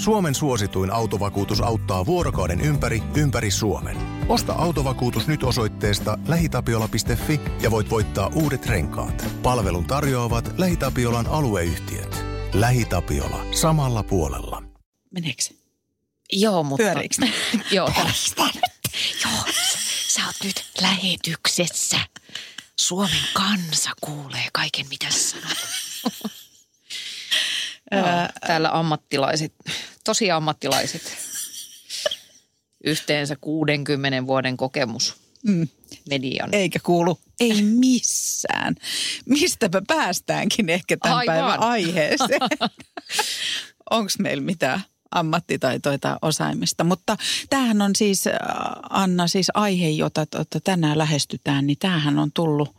Suomen suosituin autovakuutus auttaa vuorokauden ympäri, ympäri Suomen. Osta autovakuutus nyt osoitteesta lähitapiola.fi ja voit voittaa uudet renkaat. Palvelun tarjoavat LähiTapiolan alueyhtiöt. LähiTapiola. Samalla puolella. Meneekö se? Joo, mutta... Pyöriikö? Joo, Joo, sä, sä oot nyt lähetyksessä. Suomen kansa kuulee kaiken, mitä sä sanot. Joo, täällä ammattilaiset, tosi ammattilaiset. Yhteensä 60 vuoden kokemus Mm. median. Eikä kuulu, ei missään. Mistäpä päästäänkin ehkä tämän Aivan. päivän aiheeseen. Onko meillä mitään ammattitaitoa tai osaamista? Mutta tämähän on siis, äh, Anna, siis aihe, jota, jota tänään lähestytään, niin tämähän on tullut,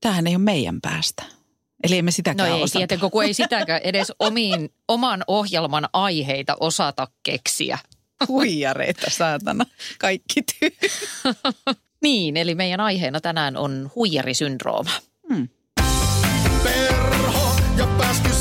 tämähän ei ole meidän päästä. Eli emme No sitäkään ei, osata. tietenkö, kun ei sitäkään edes omiin, oman ohjelman aiheita osata keksiä. Huijareita, saatana. Kaikki tyy. Niin, eli meidän aiheena tänään on huijarisyndrooma. Perho ja Pääskysaari.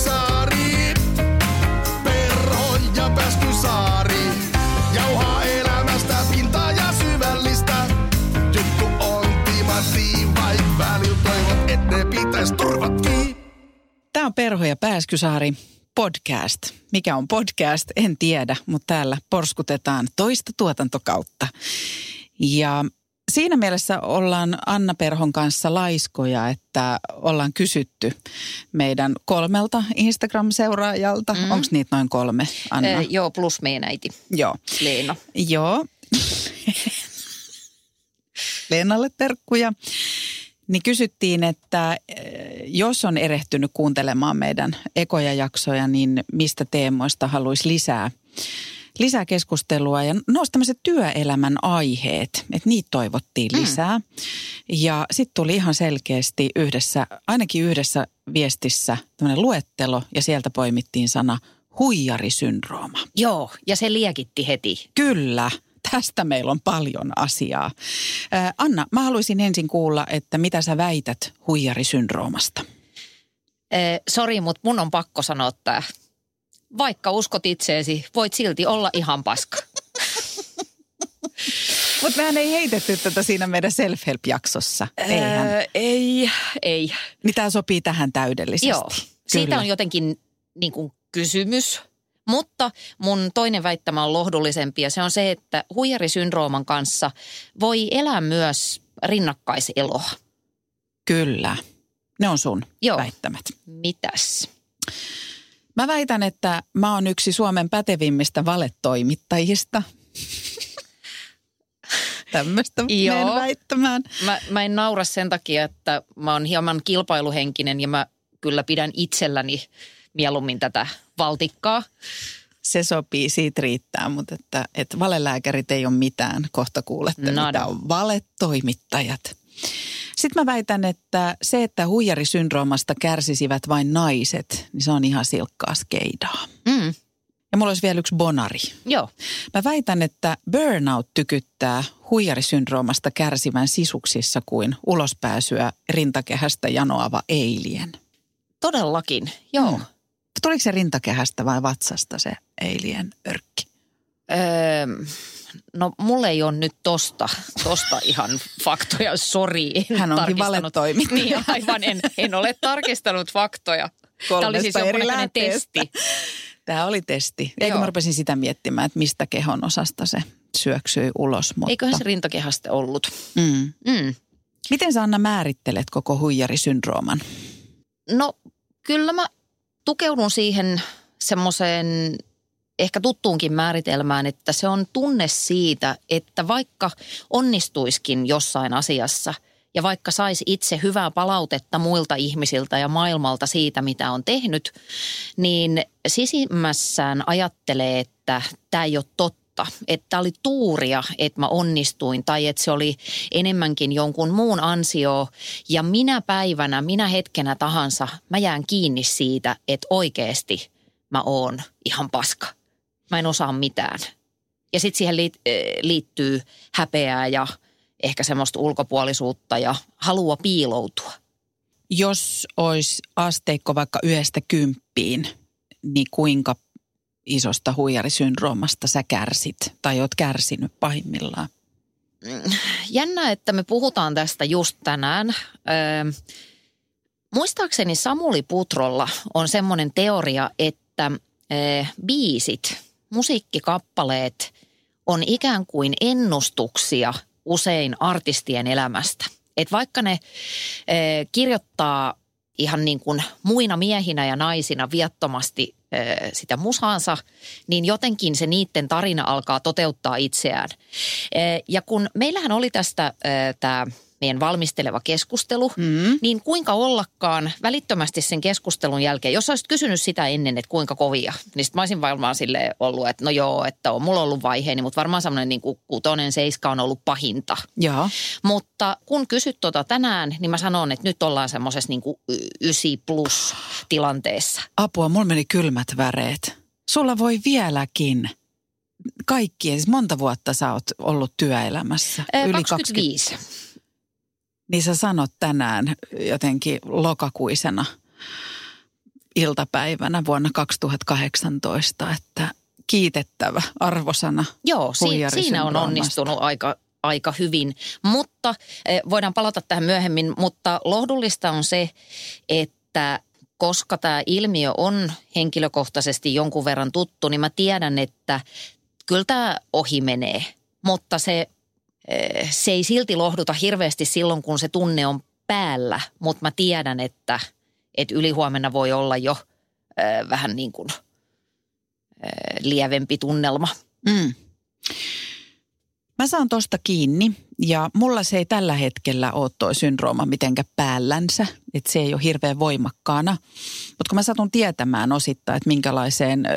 Tämä on Perho ja Pääskysaari podcast. Mikä on podcast, en tiedä, mutta täällä porskutetaan toista tuotantokautta. Ja siinä mielessä ollaan Anna Perhon kanssa laiskoja, että ollaan kysytty meidän kolmelta Instagram-seuraajalta. Mm. Onko niitä noin kolme, Anna? Ee, joo, plus meidän äiti Joo. Leena. Joo. Leenalle terkkuja. Niin kysyttiin, että eh, jos on erehtynyt kuuntelemaan meidän ekoja jaksoja, niin mistä teemoista haluaisi lisää, lisää keskustelua. Ja nousi tämmöiset työelämän aiheet, että niitä toivottiin lisää. Ja sitten tuli ihan selkeästi yhdessä, ainakin yhdessä viestissä tämmöinen luettelo ja sieltä poimittiin sana huijarisyndrooma. Joo, ja se liekitti heti. Kyllä, tästä meillä on paljon asiaa. Anna, mä haluaisin ensin kuulla, että mitä sä väität huijarisyndroomasta. Ee, sori, mutta mun on pakko sanoa tää. Vaikka uskot itseesi, voit silti olla ihan paska. Mutta mehän ei heitetty tätä siinä meidän self-help-jaksossa. Eihän. Öö, ei, ei. Niin tämä sopii tähän täydellisesti. Joo, siitä Kyllä. on jotenkin niin kuin kysymys. Mutta mun toinen väittämä on lohdullisempi ja se on se, että huijarisyndrooman kanssa voi elää myös rinnakkaiseloa. Kyllä. Ne on sun Joo. väittämät. Mitäs? Mä väitän, että mä oon yksi Suomen pätevimmistä valetoimittajista. Tämmöistä Joo. väittämään. Mä, mä en naura sen takia, että mä oon hieman kilpailuhenkinen ja mä kyllä pidän itselläni mieluummin tätä valtikkaa. Se sopii, siitä riittää, mutta että, että valelääkärit ei ole mitään. Kohta kuulette, Nada. mitä on valetoimittajat. Sitten mä väitän, että se, että huijarisyndroomasta kärsisivät vain naiset, niin se on ihan silkkaa skeidaa. Mm, Ja mulla olisi vielä yksi bonari. joo. Mä väitän, että burnout tykyttää huijarisyndroomasta kärsivän sisuksissa kuin ulospääsyä rintakehästä janoava alien. Todellakin, joo. Mm. Tuliko se rintakehästä vai vatsasta se alien örkki? Öö, no mulle ei ole nyt tosta, tosta ihan faktoja, sori. Hän onkin valetoimittaja. Niin aivan, en, en ole tarkistanut faktoja. Tämä oli siis jonkunnäköinen testi. Tämä oli testi. Eikö mä rupesin sitä miettimään, että mistä kehon osasta se syöksyi ulos. Mutta... Eiköhän se rintakehästä ollut. Mm. Mm. Miten sä Anna määrittelet koko huijarisyndrooman? No kyllä mä tukeudun siihen semmoiseen ehkä tuttuunkin määritelmään, että se on tunne siitä, että vaikka onnistuiskin jossain asiassa ja vaikka saisi itse hyvää palautetta muilta ihmisiltä ja maailmalta siitä, mitä on tehnyt, niin sisimmässään ajattelee, että tämä ei ole totta. Että tämä oli tuuria, että mä onnistuin tai että se oli enemmänkin jonkun muun ansio. Ja minä päivänä, minä hetkenä tahansa, mä jään kiinni siitä, että oikeasti mä oon ihan paska. Mä en osaa mitään. Ja sitten siihen eh, liittyy häpeää ja ehkä semmoista ulkopuolisuutta ja halua piiloutua. Jos olisi asteikko vaikka yhdestä kymppiin, niin kuinka isosta huijarisyndroomasta sä kärsit tai oot kärsinyt pahimmillaan? Jännä, että me puhutaan tästä just tänään. Öö, muistaakseni Samuli Putrolla on semmoinen teoria, että öö, biisit, musiikkikappaleet on ikään kuin ennustuksia usein artistien elämästä. Et vaikka ne öö, kirjoittaa ihan niin kuin muina miehinä ja naisina viattomasti sitä musaansa, niin jotenkin se niiden tarina alkaa toteuttaa itseään. Ja kun meillähän oli tästä tämä meidän valmisteleva keskustelu, mm. niin kuinka ollakaan välittömästi sen keskustelun jälkeen, jos olisit kysynyt sitä ennen, että kuinka kovia, niin sitten mä olisin varmaan sille ollut, että no joo, että on mulla ollut vaiheeni, mutta varmaan semmoinen niin kuin kutonen, seiska on ollut pahinta. Joo. Mutta kun kysyt tota tänään, niin mä sanon, että nyt ollaan semmoisessa niin kuin ysi plus tilanteessa. Apua, mulla meni kylmät väreet. Sulla voi vieläkin kaikkien, siis monta vuotta sä oot ollut työelämässä? Yli 25. 20 niin sä sanot tänään jotenkin lokakuisena iltapäivänä vuonna 2018, että kiitettävä arvosana. Joo, si- siinä on onnistunut aika, aika hyvin, mutta eh, voidaan palata tähän myöhemmin, mutta lohdullista on se, että koska tämä ilmiö on henkilökohtaisesti jonkun verran tuttu, niin mä tiedän, että kyllä tämä ohi menee. Mutta se se ei silti lohduta hirveästi silloin, kun se tunne on päällä, mutta mä tiedän, että, että ylihuomenna voi olla jo äh, vähän niin kuin äh, lievempi tunnelma. Mm. Mä saan tosta kiinni ja mulla se ei tällä hetkellä ole toi syndrooma mitenkä päällänsä, että se ei ole hirveän voimakkaana. Mutta kun mä satun tietämään osittain, että minkälaiseen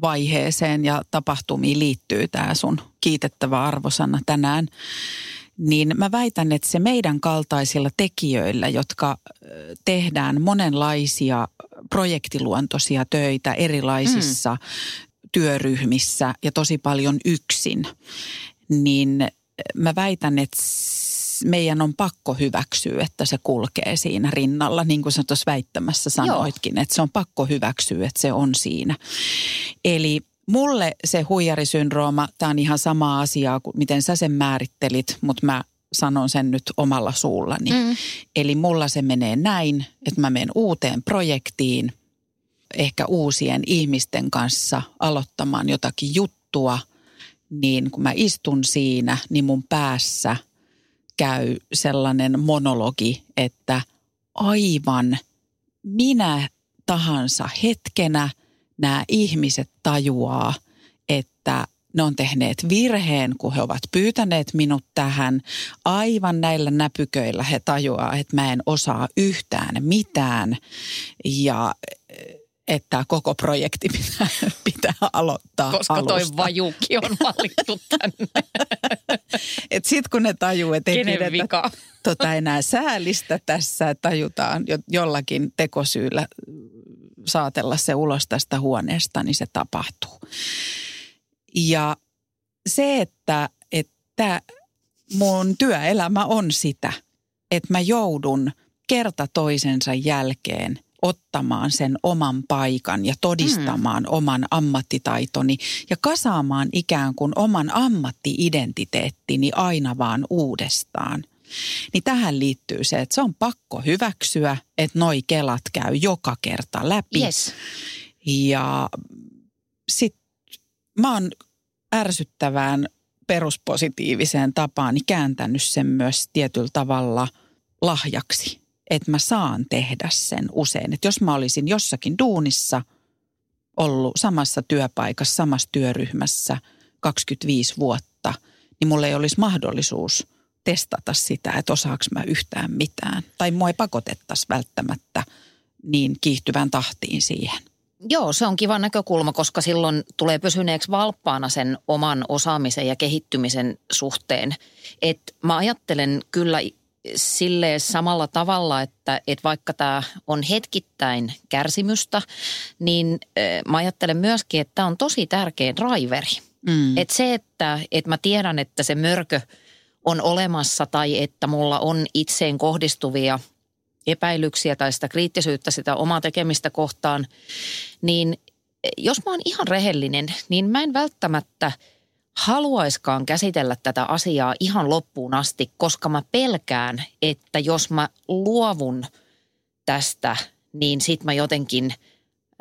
vaiheeseen ja tapahtumiin liittyy tämä sun kiitettävä arvosana tänään, niin mä väitän, että se meidän kaltaisilla tekijöillä, jotka tehdään monenlaisia projektiluontoisia töitä erilaisissa mm. työryhmissä ja tosi paljon yksin, niin mä väitän, että meidän on pakko hyväksyä, että se kulkee siinä rinnalla, niin kuin sä tuossa väittämässä sanoitkin, Joo. että se on pakko hyväksyä, että se on siinä. Eli mulle se huijarisyndrooma, tämä on ihan sama asia kuin miten sä sen määrittelit, mutta mä sanon sen nyt omalla suullani. Mm. Eli mulla se menee näin, että mä menen uuteen projektiin, ehkä uusien ihmisten kanssa aloittamaan jotakin juttua, niin kun mä istun siinä, niin mun päässä – käy sellainen monologi, että aivan minä tahansa hetkenä nämä ihmiset tajuaa, että ne on tehneet virheen, kun he ovat pyytäneet minut tähän. Aivan näillä näpyköillä he tajuaa, että mä en osaa yhtään mitään. Ja että koko projekti pitää, pitää aloittaa Koska alusta. toi vajuki on valittu tänne. Et sit kun ne tajuu, että ei Kenen vika? tota enää säällistä tässä, että tajutaan jo, jollakin tekosyyllä saatella se ulos tästä huoneesta, niin se tapahtuu. Ja se, että, että mun työelämä on sitä, että mä joudun kerta toisensa jälkeen ottamaan sen oman paikan ja todistamaan mm. oman ammattitaitoni ja kasaamaan ikään kuin oman ammattiidentiteettini aina vaan uudestaan. Niin tähän liittyy se, että se on pakko hyväksyä, että noi kelat käy joka kerta läpi. Yes. Ja sitten mä oon ärsyttävään peruspositiiviseen tapaan kääntänyt sen myös tietyllä tavalla lahjaksi että mä saan tehdä sen usein. Että jos mä olisin jossakin duunissa ollut samassa työpaikassa, samassa työryhmässä 25 vuotta, niin mulla ei olisi mahdollisuus testata sitä, että osaaks mä yhtään mitään. Tai mua ei pakotettaisi välttämättä niin kiihtyvän tahtiin siihen. Joo, se on kiva näkökulma, koska silloin tulee pysyneeksi valppaana sen oman osaamisen ja kehittymisen suhteen. Et mä ajattelen kyllä sille samalla tavalla, että, että vaikka tämä on hetkittäin kärsimystä, niin mä ajattelen myöskin, että tämä on tosi tärkeä driveri. Mm. Että se, että, että mä tiedän, että se mörkö on olemassa tai että mulla on itseen kohdistuvia epäilyksiä tai sitä kriittisyyttä sitä omaa tekemistä kohtaan, niin jos mä oon ihan rehellinen, niin mä en välttämättä haluaiskaan käsitellä tätä asiaa ihan loppuun asti, koska mä pelkään, että jos mä luovun tästä, niin sit mä jotenkin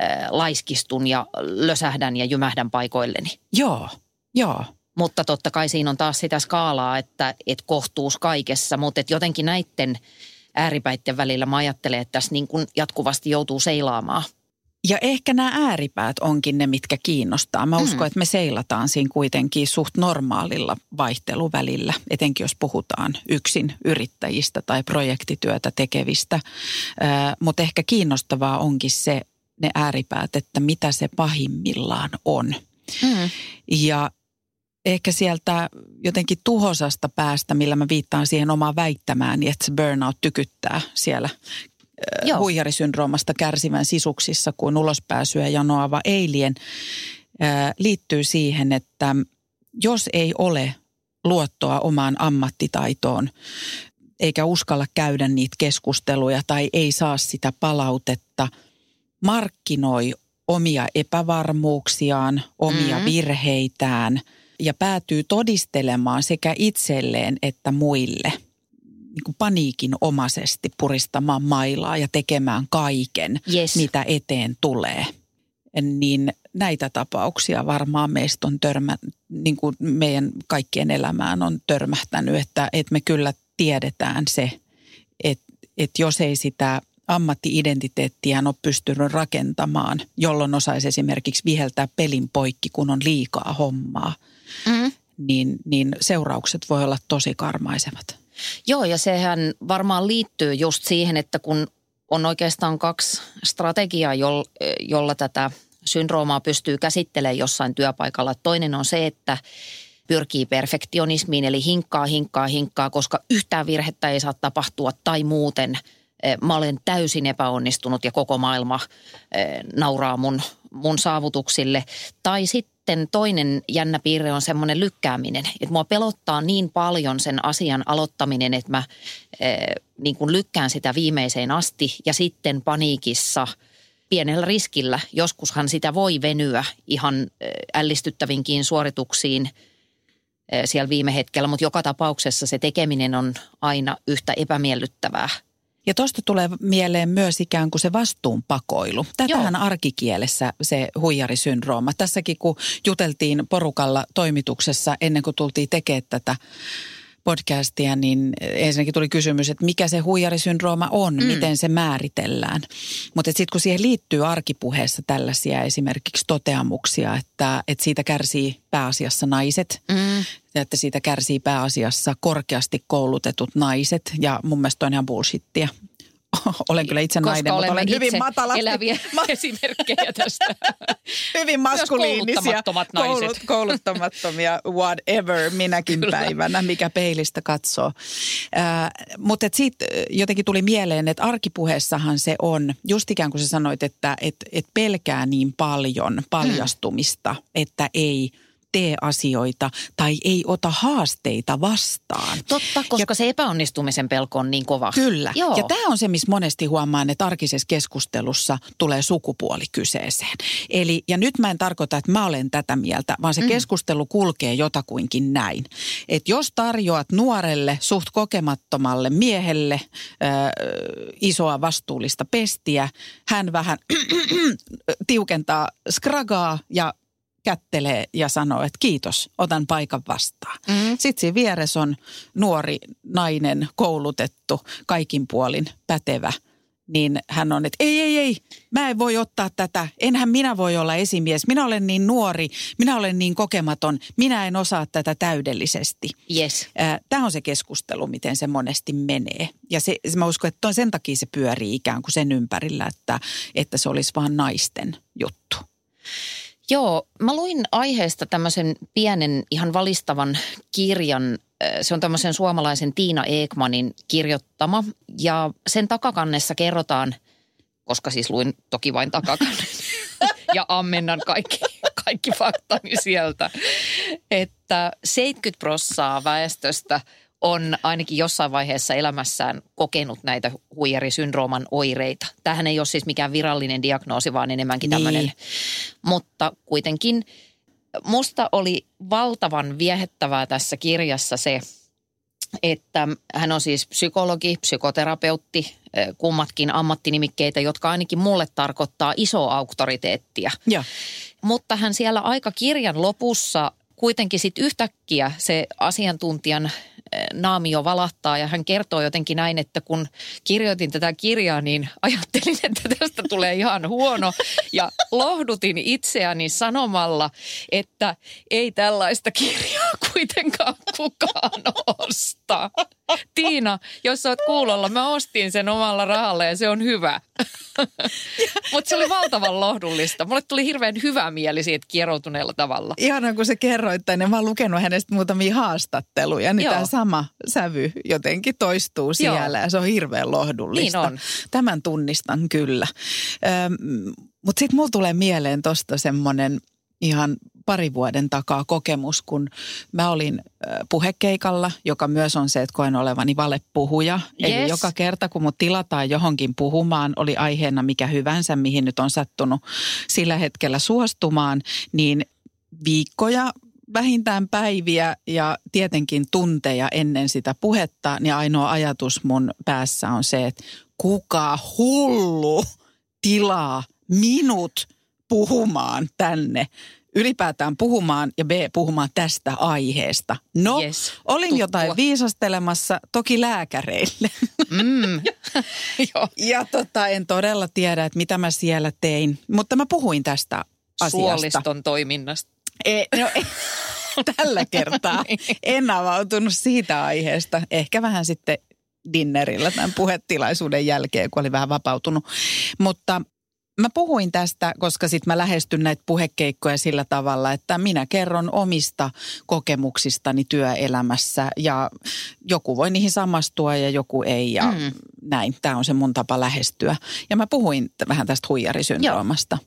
äh, laiskistun ja lösähdän ja jymähdän paikoilleni. Joo, joo. Mutta totta kai siinä on taas sitä skaalaa, että et kohtuus kaikessa, mutta et jotenkin näiden ääripäitten välillä mä ajattelen, että tässä niin kuin jatkuvasti joutuu seilaamaan. Ja ehkä nämä ääripäät onkin ne, mitkä kiinnostaa. Mä uskon, mm. että me seilataan siinä kuitenkin suht normaalilla vaihteluvälillä, etenkin jos puhutaan yksin yrittäjistä tai projektityötä tekevistä. Mutta ehkä kiinnostavaa onkin se, ne ääripäät, että mitä se pahimmillaan on. Mm. Ja ehkä sieltä jotenkin tuhosasta päästä, millä mä viittaan siihen omaan väittämään, että se burnout tykyttää siellä Joo. huijarisyndroomasta kärsivän sisuksissa kuin ulospääsyä janoava eilien, liittyy siihen, että jos ei ole luottoa omaan ammattitaitoon, eikä uskalla käydä niitä keskusteluja tai ei saa sitä palautetta, markkinoi omia epävarmuuksiaan, omia mm-hmm. virheitään – ja päätyy todistelemaan sekä itselleen että muille niin kuin paniikin omaisesti puristamaan mailaa ja tekemään kaiken, yes. mitä eteen tulee. Niin näitä tapauksia varmaan meistä on törmä, niin kuin meidän kaikkien elämään on törmähtänyt, että, että me kyllä tiedetään se, että, että jos ei sitä ammatti-identiteettiä ole pystynyt rakentamaan, jolloin osaisi esimerkiksi viheltää pelin poikki, kun on liikaa hommaa – mm. niin, niin seuraukset voi olla tosi karmaisevat. Joo, ja sehän varmaan liittyy just siihen, että kun on oikeastaan kaksi strategiaa, jolla tätä syndroomaa pystyy käsittelemään jossain työpaikalla. Toinen on se, että pyrkii perfektionismiin, eli hinkkaa, hinkkaa, hinkkaa, koska yhtään virhettä ei saa tapahtua tai muuten eh, mä olen täysin epäonnistunut ja koko maailma eh, nauraa mun, mun saavutuksille. Tai sitten toinen jännä piirre on semmoinen lykkääminen. Että mua pelottaa niin paljon sen asian aloittaminen, että mä e, niin kuin lykkään sitä viimeiseen asti ja sitten paniikissa pienellä riskillä. Joskushan sitä voi venyä ihan eh, ällistyttävinkin suorituksiin e, siellä viime hetkellä, mutta joka tapauksessa se tekeminen on aina yhtä epämiellyttävää – ja tuosta tulee mieleen myös ikään kuin se vastuunpakoilu. Tätähän Joo. arkikielessä se huijarisyndrooma. Tässäkin kun juteltiin porukalla toimituksessa ennen kuin tultiin tekemään tätä podcastia, niin ensinnäkin tuli kysymys, että mikä se huijarisyndrooma on, mm. miten se määritellään. Mutta sitten kun siihen liittyy arkipuheessa tällaisia esimerkiksi toteamuksia, että, että siitä kärsii pääasiassa naiset, mm. ja että siitä kärsii pääasiassa korkeasti koulutetut naiset, ja mun mielestä on ihan bullshittia. olen kyllä itse Koska nainen, mutta olen hyvin matalasti. eläviä esimerkkejä tästä. hyvin maskuliinisia, koulut, kouluttamattomia, whatever, minäkin kyllä. päivänä, mikä peilistä katsoo. Äh, mutta siitä jotenkin tuli mieleen, että arkipuheessahan se on, just ikään kuin sä sanoit, että et, et pelkää niin paljon paljastumista, hmm. että ei – tee asioita tai ei ota haasteita vastaan. Totta, koska ja, se epäonnistumisen pelko on niin kova. Kyllä. Joo. Ja tämä on se, missä monesti huomaan, että arkisessa keskustelussa tulee sukupuoli kyseeseen. Eli, ja nyt mä en tarkoita, että mä olen tätä mieltä, vaan se mm. keskustelu kulkee jotakuinkin näin. Että jos tarjoat nuorelle, suht kokemattomalle miehelle ö, isoa vastuullista pestiä, hän vähän tiukentaa skragaa ja kättelee ja sanoo, että kiitos, otan paikan vastaan. Mm. Sitten siinä vieressä on nuori nainen, koulutettu, kaikin puolin pätevä. Niin hän on, että ei, ei, ei, mä en voi ottaa tätä. Enhän minä voi olla esimies. Minä olen niin nuori, minä olen niin kokematon, minä en osaa tätä täydellisesti. Yes. Tämä on se keskustelu, miten se monesti menee. Ja se, mä uskon, että sen takia se pyörii ikään kuin sen ympärillä, että, että se olisi vain naisten juttu. Joo, mä luin aiheesta tämmöisen pienen ihan valistavan kirjan. Se on tämmöisen suomalaisen Tiina Ekmanin kirjoittama ja sen takakannessa kerrotaan, koska siis luin toki vain takakannen ja ammennan kaikki, kaikki faktani sieltä, että 70 prossaa väestöstä on ainakin jossain vaiheessa elämässään kokenut näitä huijarisyndrooman oireita. Tähän ei ole siis mikään virallinen diagnoosi, vaan enemmänkin Niin. tämmöinen. Mutta kuitenkin musta oli valtavan viehettävää tässä kirjassa se, että hän on siis psykologi, psykoterapeutti, kummatkin ammattinimikkeitä, jotka ainakin mulle tarkoittaa isoa auktoriteettia. Joo. Mutta hän siellä aika kirjan lopussa kuitenkin sitten yhtäkkiä se asiantuntijan eh, naamio valahtaa ja hän kertoo jotenkin näin, että kun kirjoitin tätä kirjaa, niin ajattelin, että tästä tulee ihan huono ja lohdutin itseäni sanomalla, että ei tällaista kirjaa kuitenkaan kukaan osta. Tiina, jos sä oot kuulolla, mä ostin sen omalla rahalla ja se on hyvä. Mutta se oli valtavan lohdullista. Mulle tuli hirveän hyvä mieli siitä kieroutuneella tavalla. Ihana, kun se kerroit tänne. Mä oon lukenut hänestä muutamia haastatteluja, niin Joo. tämä sama sävy jotenkin toistuu siellä ja se on hirveän lohdullista. Niin on. Tämän tunnistan kyllä. Mutta sitten mulla tulee mieleen tuosta semmoinen ihan pari vuoden takaa kokemus, kun mä olin puhekeikalla, joka myös on se, että koen olevani valepuhuja. Eli Yes. joka kerta, kun mut tilataan johonkin puhumaan, oli aiheena mikä hyvänsä, mihin nyt on sattunut sillä hetkellä suostumaan, niin viikkoja vähintään päiviä ja tietenkin tunteja ennen sitä puhetta, niin ainoa ajatus mun päässä on se, että kuka hullu tilaa minut puhumaan tänne. Ylipäätään puhumaan ja B puhumaan tästä aiheesta. No, Yes, olin tuttua. jotain viisastelemassa, toki lääkäreille. Mm. Joo. Ja tota, en todella tiedä, että mitä mä siellä tein, mutta mä puhuin tästä asiasta. Suoliston toiminnasta. Ei, no, ei, tällä kertaa en avautunut siitä aiheesta. Ehkä vähän sitten dinnerillä tämän puhetilaisuuden jälkeen, kun oli vähän vapautunut. Mutta mä puhuin tästä, koska sitten mä lähestyn näitä puhekeikkoja sillä tavalla, että minä kerron omista kokemuksistani työelämässä ja joku voi niihin samastua ja joku ei ja mm. näin. Tämä on se mun tapa lähestyä. Ja mä puhuin vähän tästä huijarisyndroomasta.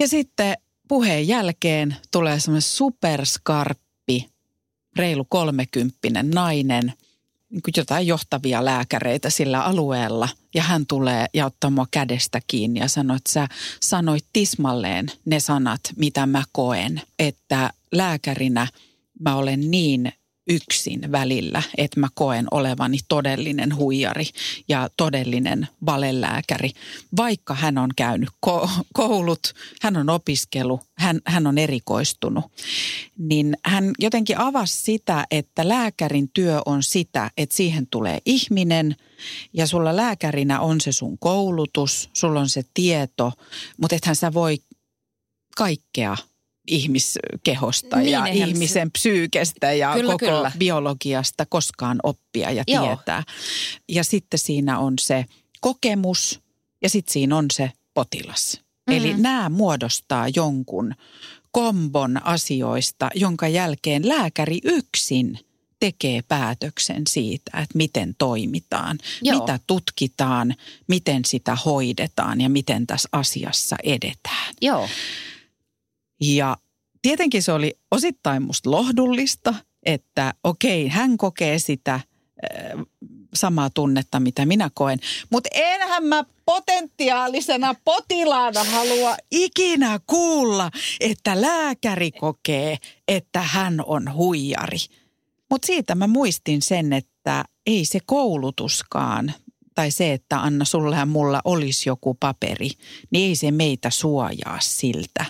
Ja sitten puheen jälkeen tulee semmoinen superskarppi, reilu kolmekymppinen nainen, niin jotain johtavia lääkäreitä sillä alueella. Ja hän tulee ja ottaa mua kädestä kiinni ja sanoo, että sä sanoit tismalleen ne sanat, mitä mä koen. Että lääkärinä mä olen niin yksin välillä, että mä koen olevani todellinen huijari ja todellinen valelääkäri. Vaikka hän on käynyt ko- koulut, hän on opiskellut, hän, hän on erikoistunut, niin hän jotenkin avasi sitä, että lääkärin työ on sitä, että siihen tulee ihminen ja sulla lääkärinä on se sun koulutus, sulla on se tieto, mutta ethän sä voi kaikkea ihmiskehosta Niin, ja se- ihmisen psyykestä ja Kyllä, koko kyllä. biologiasta koskaan oppia ja Joo. tietää. Ja sitten siinä on se kokemus ja sitten siinä on se potilas. Mm. Eli nämä muodostaa jonkun kombon asioista, jonka jälkeen lääkäri yksin tekee päätöksen siitä, että miten toimitaan, Joo. mitä tutkitaan, miten sitä hoidetaan ja miten tässä asiassa edetään. Joo. Ja tietenkin se oli osittain musta lohdullista, että okei, hän kokee sitä äh, samaa tunnetta, mitä minä koen. Mutta enhän mä potentiaalisena potilaana halua ikinä kuulla, että lääkäri kokee, että hän on huijari. Mutta siitä mä muistin sen, että ei se koulutuskaan tai se, että Anna sulla ja mulla olisi joku paperi, niin ei se meitä suojaa siltä,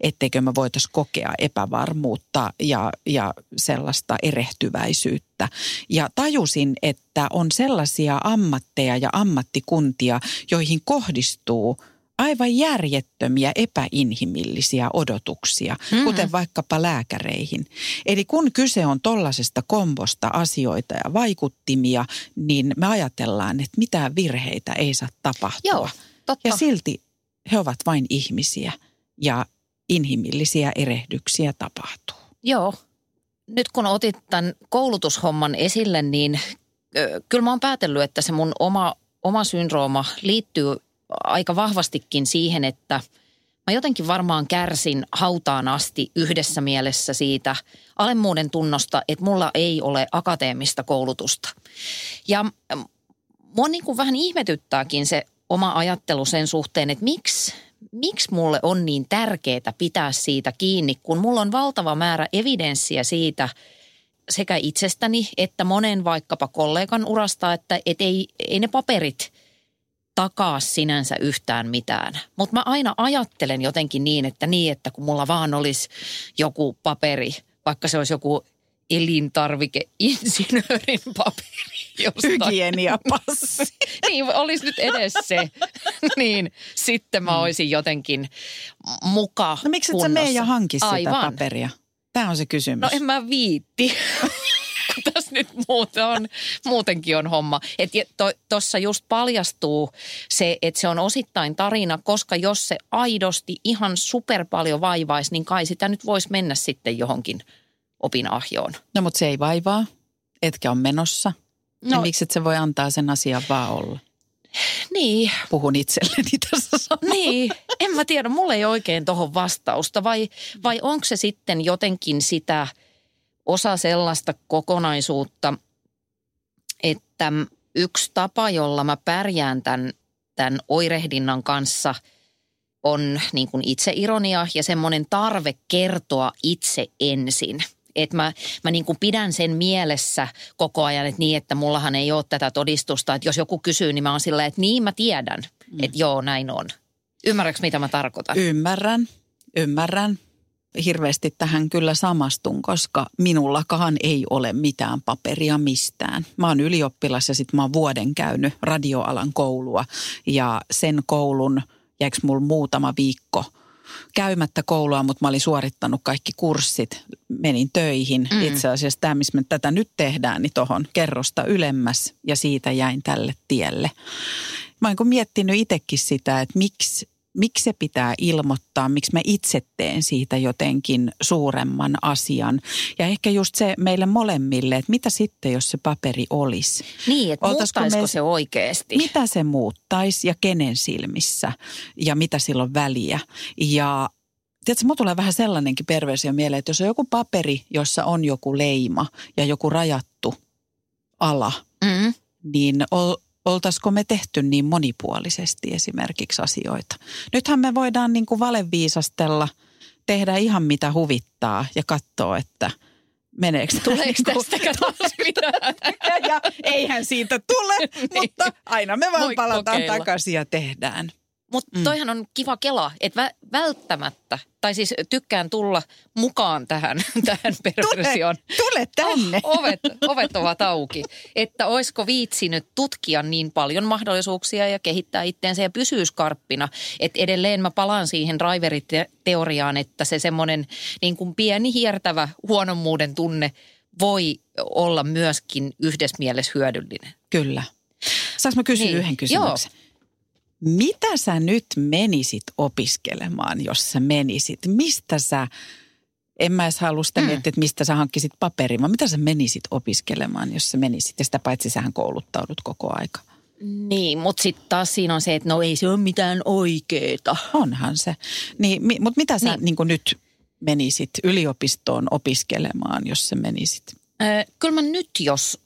etteikö me voitaisiin kokea epävarmuutta ja, ja sellaista erehtyväisyyttä. Ja tajusin, että on sellaisia ammatteja ja ammattikuntia, joihin kohdistuu aivan järjettömiä epäinhimillisiä odotuksia, mm-hmm. kuten vaikkapa lääkäreihin. Eli kun kyse on tollaisesta kombosta asioita ja vaikuttimia, niin me ajatellaan, että mitään virheitä ei saa tapahtua. Joo, totta. Ja silti he ovat vain ihmisiä ja inhimillisiä erehdyksiä tapahtuu. Joo. Nyt kun otit tämän koulutushomman esille, niin kyllä mä oon päätellyt, että se mun oma, oma syndrooma liittyy aika vahvastikin siihen, että mä jotenkin varmaan kärsin hautaan asti yhdessä mielessä siitä alemmuuden tunnosta, että mulla ei ole akateemista koulutusta. Ja mua niin kuin vähän ihmetyttääkin se oma ajattelu sen suhteen, että miksi, miksi mulle on niin tärkeää pitää siitä kiinni, kun mulla on valtava määrä evidenssiä siitä sekä itsestäni että monen vaikkapa kollegan urasta, että et ei, ei ne paperit takaa sinänsä yhtään mitään. Mutta mä aina ajattelen jotenkin niin, että niin, että kun mulla vaan olisi joku paperi, vaikka se olisi joku elintarvikeinsinöörin paperi. Jostain. Hygieniapassi. niin, olisi nyt edes se. niin, sitten mä olisin jotenkin muka No miksi et sä mene ja hanki sitä Aivan. paperia? Tämä on se kysymys. No en mä viitti. Tässä nyt muuten on, muutenkin on homma. Että tuossa just paljastuu se, että se on osittain tarina, koska jos se aidosti ihan super paljon vaivaisi, niin kai sitä nyt voisi mennä sitten johonkin opinahjoon. No mutta se ei vaivaa, etkä on menossa. No. Ja miksi et se voi antaa sen asian vaan olla? Niin, Puhun itselleni tässä samalla. niin. En mä tiedä, mulla ei oikein tuohon vastausta. Vai, vai onko se sitten jotenkin sitä osa sellaista kokonaisuutta, että yksi tapa, jolla mä pärjään tämän, tämän oirehdinnan kanssa on niin kuin itseironia ja semmoinen tarve kertoa itse ensin. Että mä, mä niin kuin pidän sen mielessä koko ajan, että niin, että mullahan ei ole tätä todistusta. Että jos joku kysyy, niin mä oon silleen, että niin mä tiedän, mm. että joo, näin on. Ymmärrätkö, mitä mä tarkoitan? Ymmärrän, ymmärrän. Hirveästi tähän kyllä samastun, koska minullakaan ei ole mitään paperia mistään. Mä oon ylioppilas ja sitten mä oon vuoden käynyt radioalan koulua ja sen koulun, jäikö mulla muutama viikko käymättä koulua, mutta mä olin suorittanut kaikki kurssit, menin töihin. Mm. Itse asiassa tämä, missä me tätä nyt tehdään, niin tuohon kerrosta ylemmäs ja siitä jäin tälle tielle. Mä oon miettinyt itsekin sitä, että miksi, miksi se pitää ilmoittaa, miksi mä itse teen siitä jotenkin suuremman asian. Ja ehkä just se meille molemmille, että mitä sitten, jos se paperi olisi. Niin, että Oltaisiko muuttaisiko me- se oikeasti? Mitä se muuttaisi ja kenen silmissä ja mitä sillä on väliä. Ja tiedätkö, mulla tulee vähän sellainenkin perversio mieleen, että jos on joku paperi, jossa on joku leima ja joku rajattu ala, Mm. niin oltaisiko me tehty niin monipuolisesti esimerkiksi asioita. Nythän me voidaan niin kuin valeviisastella, tehdä ihan mitä huvittaa ja katsoa, että meneekö Tuleeko niin tästä taas mitään? ja eihän siitä tule, mutta aina me vaan Voi palataan kokeilla. takaisin ja tehdään. Mutta toihan on kiva kela, että vä- välttämättä, tai siis tykkään tulla mukaan tähän, tähän perversioon. Tule tänne. Oh, ovet, ovet ovat auki. Että oisko viitsinyt tutkia niin paljon mahdollisuuksia ja kehittää itteensä ja pysyä skarppina. Että edelleen mä palaan siihen driveriteoriaan, että se semmoinen niin kuin pieni hiertävä huonommuuden tunne voi olla myöskin yhdessä mielessä hyödyllinen. Kyllä. Saanko mä kysyä Niin, yhden kysymyksen? Mitä sä nyt menisit opiskelemaan, jos sä menisit? Mistä sä, en mä edes halua sitä Mm. miettiä, että mistä sä hankkisit paperin, vaan mitä sä menisit opiskelemaan, jos sä menisit? Ja sitä paitsi sähän kouluttaudut koko aika. Niin, mutta sitten taas siinä on se, että no ei se ole mitään oikeeta. Onhan se. Niin, mi, mutta mitä sä niin. Niin. Nyt menisit yliopistoon opiskelemaan, jos sä menisit? Ö, kyllä mä nyt, jos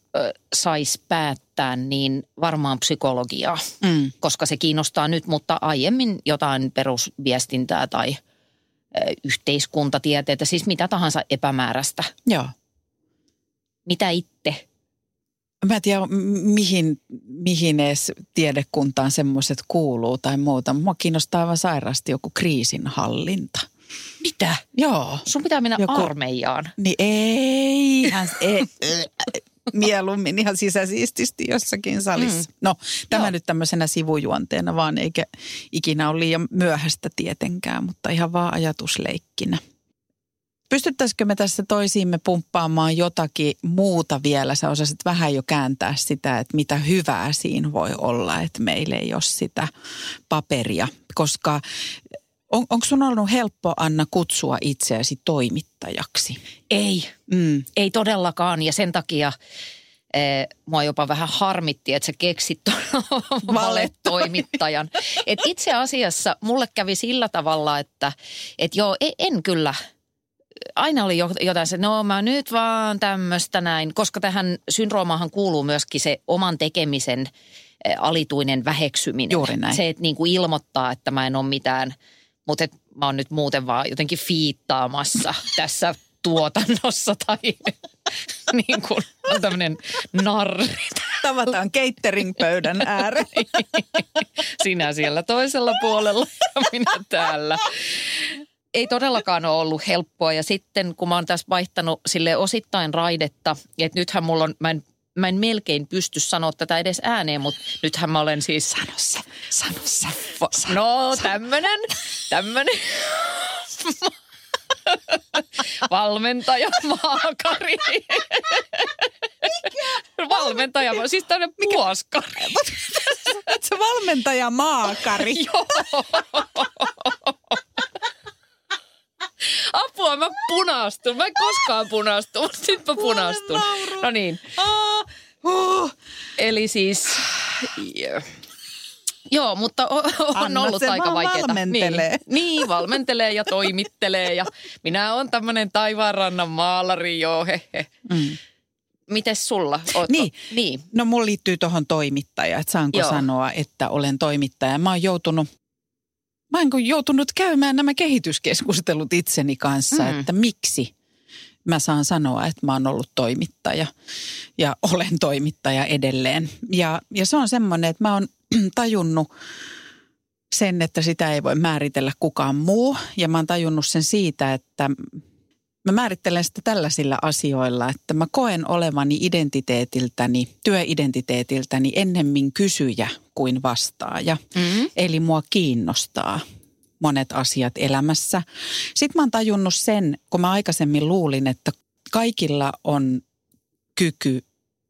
sais päättää, niin varmaan psykologiaa, Mm. koska se kiinnostaa nyt, mutta aiemmin jotain perusviestintää tai yhteiskuntatieteitä, siis mitä tahansa epämääräistä. Joo. Mitä itse? Mä en tiedä, mihin, mihin edes tiedekuntaan semmoiset kuuluu tai muuta. Mua kiinnostaa aivan sairaasti joku kriisinhallinta. Mitä? Joo. Sun pitää mennä Joku... armeijaan. Niin ei, hän, ei, mieluummin ihan sisäsiististi jossakin salissa. Mm. No, tämä Joo. nyt tämmöisenä sivujuonteena vaan, eikä ikinä ole liian myöhäistä tietenkään, mutta ihan vaan ajatusleikkinä. Pystyttäisikö me tässä toisiimme pumppaamaan jotakin muuta vielä? Sä osasit vähän jo kääntää sitä, että mitä hyvää siinä voi olla, että meillä ei ole sitä paperia. Koska on, onko sun ollut helppo, Anna, kutsua itseäsi toimittajaksi? Ei, Mm. ei todellakaan ja sen takia Eh, mua jopa vähän harmitti, että sä keksit valetoimittajan. Et itse asiassa mulle kävi sillä tavalla, että et joo, en, en kyllä aina oli jotain se, no mä nyt vaan tämmöistä näin, koska tähän syndroomahan kuuluu myöskin se oman tekemisen eh, alituinen väheksyminen. Juuri näin. Se, että niin kuin ilmoittaa, että mä en ole mitään, mutta et mä oon nyt muuten vaan jotenkin fiittaamassa tässä tuotannossa tai niin kuin on tämmöinen narri. Tavataan catering-pöydän ääreen. Sinä siellä toisella puolella ja minä täällä. Ei todellakaan ole ollut helppoa ja sitten kun mä oon tässä vaihtanut sille osittain raidetta, että nythän mulla on, mä en mä en melkein pysty sanoa tätä edes ääneen, mutta nythän mä olen siis... Sano se, sano se. No tämmönen, tämmönen. Valmentaja Maakari. Valmentaja, siis tämmöinen puoskari. Se valmentaja Maakari. Joo. Apua, mä punastun. Mä en koskaan punastu, mutta nyt mä punastun. No niin. Uh. Eli siis... Yeah. Joo, mutta on Anna ollut aika vaikeaa. valmentelee. Niin, niin, valmentelee ja toimittelee ja minä olen tämmöinen taivaanrannan maalari, joo, he, he. Mm. Mites sulla? Ootko? Niin. niin. No mulla liittyy tuohon toimittaja, että saanko. Joo. sanoa, että olen toimittaja. Mä oon joutunut, mä oon joutunut käymään nämä kehityskeskustelut itseni kanssa, Mm. mm. että miksi mä saan sanoa, että mä oon ollut toimittaja ja olen toimittaja edelleen. Ja, ja se on semmoinen, että mä oon tajunnut sen, että sitä ei voi määritellä kukaan muu. Ja mä oon tajunnut sen siitä, että mä määrittelen sitä tällaisilla asioilla, että mä koen olevani identiteetiltäni, työidentiteetiltäni ennemmin kysyjä kuin vastaaja. Mm-hmm. Eli mua kiinnostaa monet asiat elämässä. Sitten mä oon tajunnut sen, kun mä aikaisemmin luulin, että kaikilla on kyky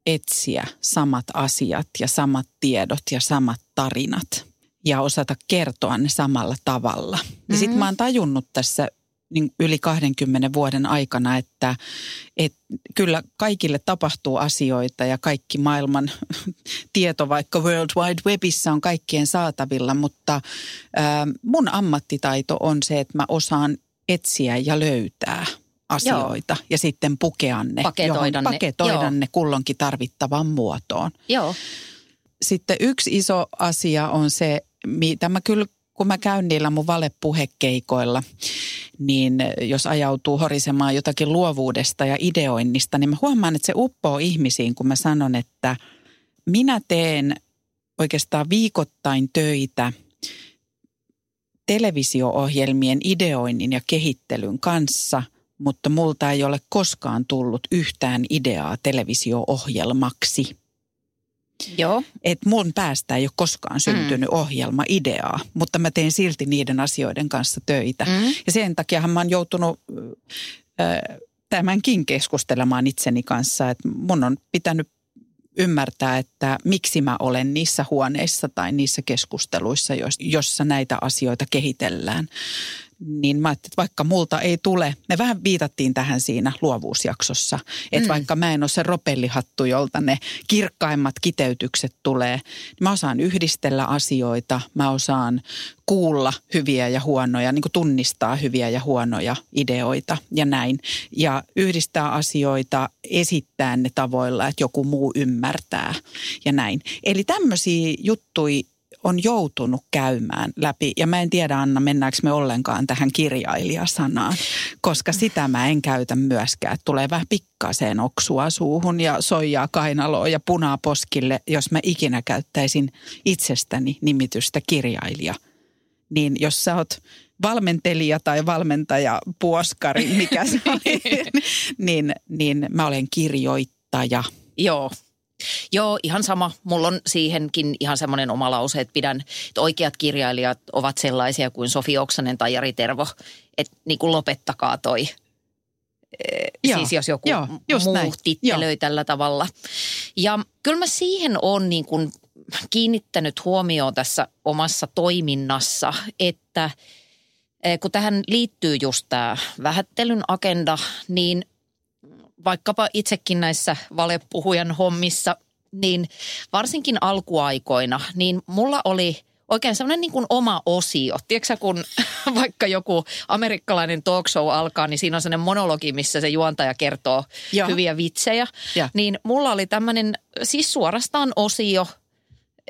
etsiä samat asiat ja samat tiedot ja samat tarinat ja osata kertoa ne samalla tavalla. Ja Mhm. sitten mä oon tajunnut tässä niin yli 20 vuoden aikana, että, että kyllä kaikille tapahtuu asioita ja kaikki maailman tieto vaikka World Wide Webissa on kaikkien saatavilla, mutta ää, mun ammattitaito on se, että mä osaan etsiä ja löytää asioita Joo. ja sitten pukea ne, Paketoida johon, ne, paketoida joo. ne kullonkin tarvittavaan muotoon. Joo. Sitten yksi iso asia on se, mitä mä kyllä kun mä käyn niillä mun valepuhekeikoilla, niin jos ajautuu horisemaan jotakin luovuudesta ja ideoinnista, niin mä huomaan, että se uppoo ihmisiin, kun mä sanon, että minä teen oikeastaan viikoittain töitä televisio-ohjelmien ideoinnin ja kehittelyn kanssa, mutta multa ei ole koskaan tullut yhtään ideaa televisio-ohjelmaksi Joo. että mun päästä ei ole koskaan syntynyt mm. ohjelma, ideaa, mutta mä teen silti niiden asioiden kanssa töitä. Mm. Ja sen takiahan mä oon joutunut äh, tämänkin keskustelemaan itseni kanssa, että mun on pitänyt ymmärtää, että miksi mä olen niissä huoneissa tai niissä keskusteluissa, jossa näitä asioita kehitellään. Niin mä ajattelin, että vaikka multa ei tule, me vähän viitattiin tähän siinä luovuusjaksossa, että Mm. vaikka mä en ole se ropellihattu, jolta ne kirkkaimmat kiteytykset tulee, niin mä osaan yhdistellä asioita, mä osaan kuulla hyviä ja huonoja, niin kuin tunnistaa hyviä ja huonoja ideoita ja näin. Ja yhdistää asioita, esittää ne tavoilla, että joku muu ymmärtää ja näin. Eli tämmöisiä juttuja on joutunut käymään läpi. Ja mä en tiedä, Anna, mennäänkö me ollenkaan tähän kirjailijasanaan, koska sitä mä en käytä myöskään. Tulee vähän pikkaaseen oksua suuhun ja soijaa kainaloon ja punaa poskille, jos mä ikinä käyttäisin itsestäni nimitystä kirjailija. Niin jos sä oot valmentelija tai valmentaja puoskari, mikä se oli, niin, niin mä olen kirjoittaja. Joo. Joo, ihan sama. Mulla on siihenkin ihan semmoinen oma lause, että pidän, että oikeat kirjailijat ovat sellaisia kuin Sofi Oksanen tai Jari Tervo. Että niin kuin lopettakaa toi. Joo, siis jos joku joo, just muu näin. tittelöi tällä tavalla. Ja kyllä mä siihen on niin kuin kiinnittänyt huomioon tässä omassa toiminnassa, että kun tähän liittyy just tämä vähättelyn agenda, niin vaikkapa itsekin näissä valepuhujan hommissa, niin varsinkin alkuaikoina, niin mulla oli oikein semmoinen niin kuin oma osio. Tiedätkö kun vaikka joku amerikkalainen talk show alkaa, niin siinä on sellainen monologi, missä se juontaja kertoo Joo. hyviä vitsejä. Ja. Niin mulla oli tämmöinen siis suorastaan osio,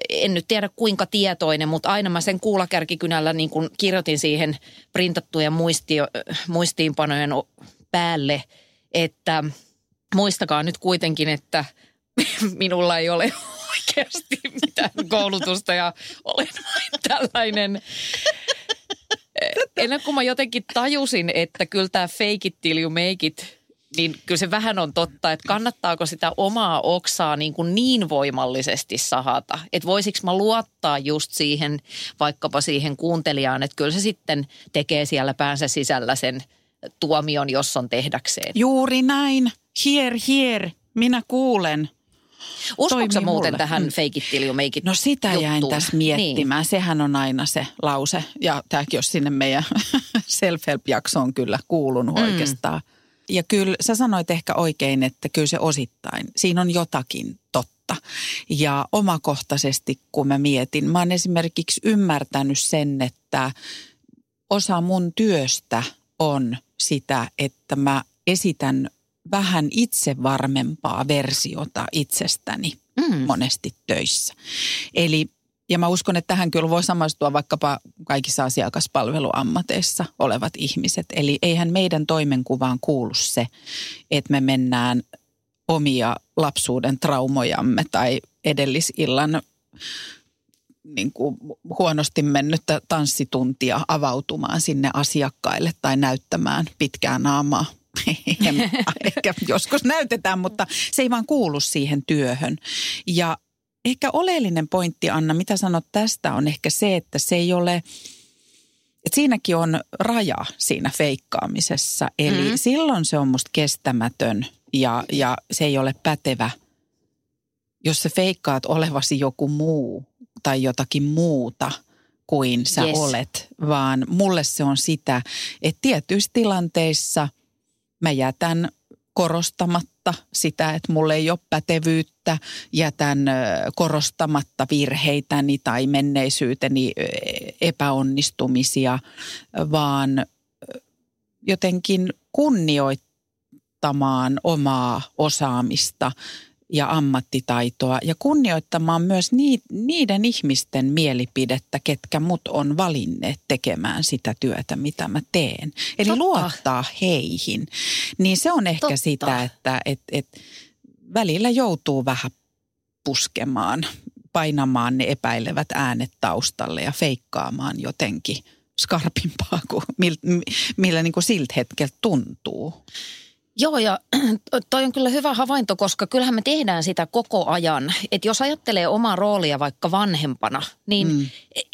en nyt tiedä kuinka tietoinen, mutta aina mä sen kuulakärkikynällä niin kuin kirjoitin siihen printattujen muistio, muistiinpanojen päälle, että muistakaa nyt kuitenkin, että minulla ei ole oikeasti mitään koulutusta ja olen vain tällainen. Ennen kuin mä jotenkin tajusin, että kyllä tämä fake it till you make it, niin kyllä se vähän on totta, että kannattaako sitä omaa oksaa niin, kuin niin voimallisesti sahata. Että voisiko mä luottaa just siihen, vaikkapa siihen kuuntelijaan, että kyllä se sitten tekee siellä päänsä sisällä sen tuomion, jos on tehdäkseen. Juuri näin. Here, here. Minä kuulen. Uskotko muuten mulle. tähän Mm. fake it till you make it No sitä jäin juttuun? tässä miettimään. Niin. Sehän on aina se lause. Ja tämäkin olisi sinne meidän self-help-jaksoon kyllä kuulunut mm. oikeastaan. Ja kyllä sä sanoit ehkä oikein, että kyllä se osittain. Siinä on jotakin totta. Ja omakohtaisesti kun mä mietin, mä oon esimerkiksi ymmärtänyt sen, että osa mun työstä on sitä, että mä esitän vähän itsevarmempaa versiota itsestäni Mm. monesti töissä. Eli, ja mä uskon, että tähän kyllä voi samastua vaikkapa kaikissa asiakaspalveluammateissa olevat ihmiset. Eli eihän meidän toimenkuvaan kuulu se, että me mennään omia lapsuuden traumojamme tai edellisillan niin kuin huonosti mennyttä tanssituntia avautumaan sinne asiakkaille tai näyttämään pitkää naamaa. Ehkä joskus näytetään, mutta se ei vaan kuulu siihen työhön. Ja ehkä oleellinen pointti, Anna, mitä sanot tästä, on ehkä se, että se ei ole, että siinäkin on raja siinä feikkaamisessa. Eli Mm. silloin se on musta kestämätön ja, ja se ei ole pätevä, jos sä feikkaat olevasi joku muu tai jotakin muuta kuin sä Yes. olet, vaan mulle se on sitä, että tietyissä tilanteissa mä jätän korostamatta sitä, että mulla ei ole pätevyyttä, jätän korostamatta virheitäni tai menneisyyteni epäonnistumisia, vaan jotenkin kunnioittamaan omaa osaamista ja ammattitaitoa ja kunnioittamaan myös nii- niiden ihmisten mielipidettä, ketkä mut on valinneet tekemään sitä työtä, mitä mä teen. Eli Totta. luottaa heihin. Niin se on ehkä Totta. sitä, että et, et välillä joutuu vähän puskemaan, painamaan ne epäilevät äänet taustalle ja feikkaamaan jotenkin skarpimpaa kuin mil, millä niin kuin siltä hetkeltä tuntuu. Joo, ja toi on kyllä hyvä havainto, koska kyllähän me tehdään sitä koko ajan. Että jos ajattelee omaa roolia vaikka vanhempana, niin mm.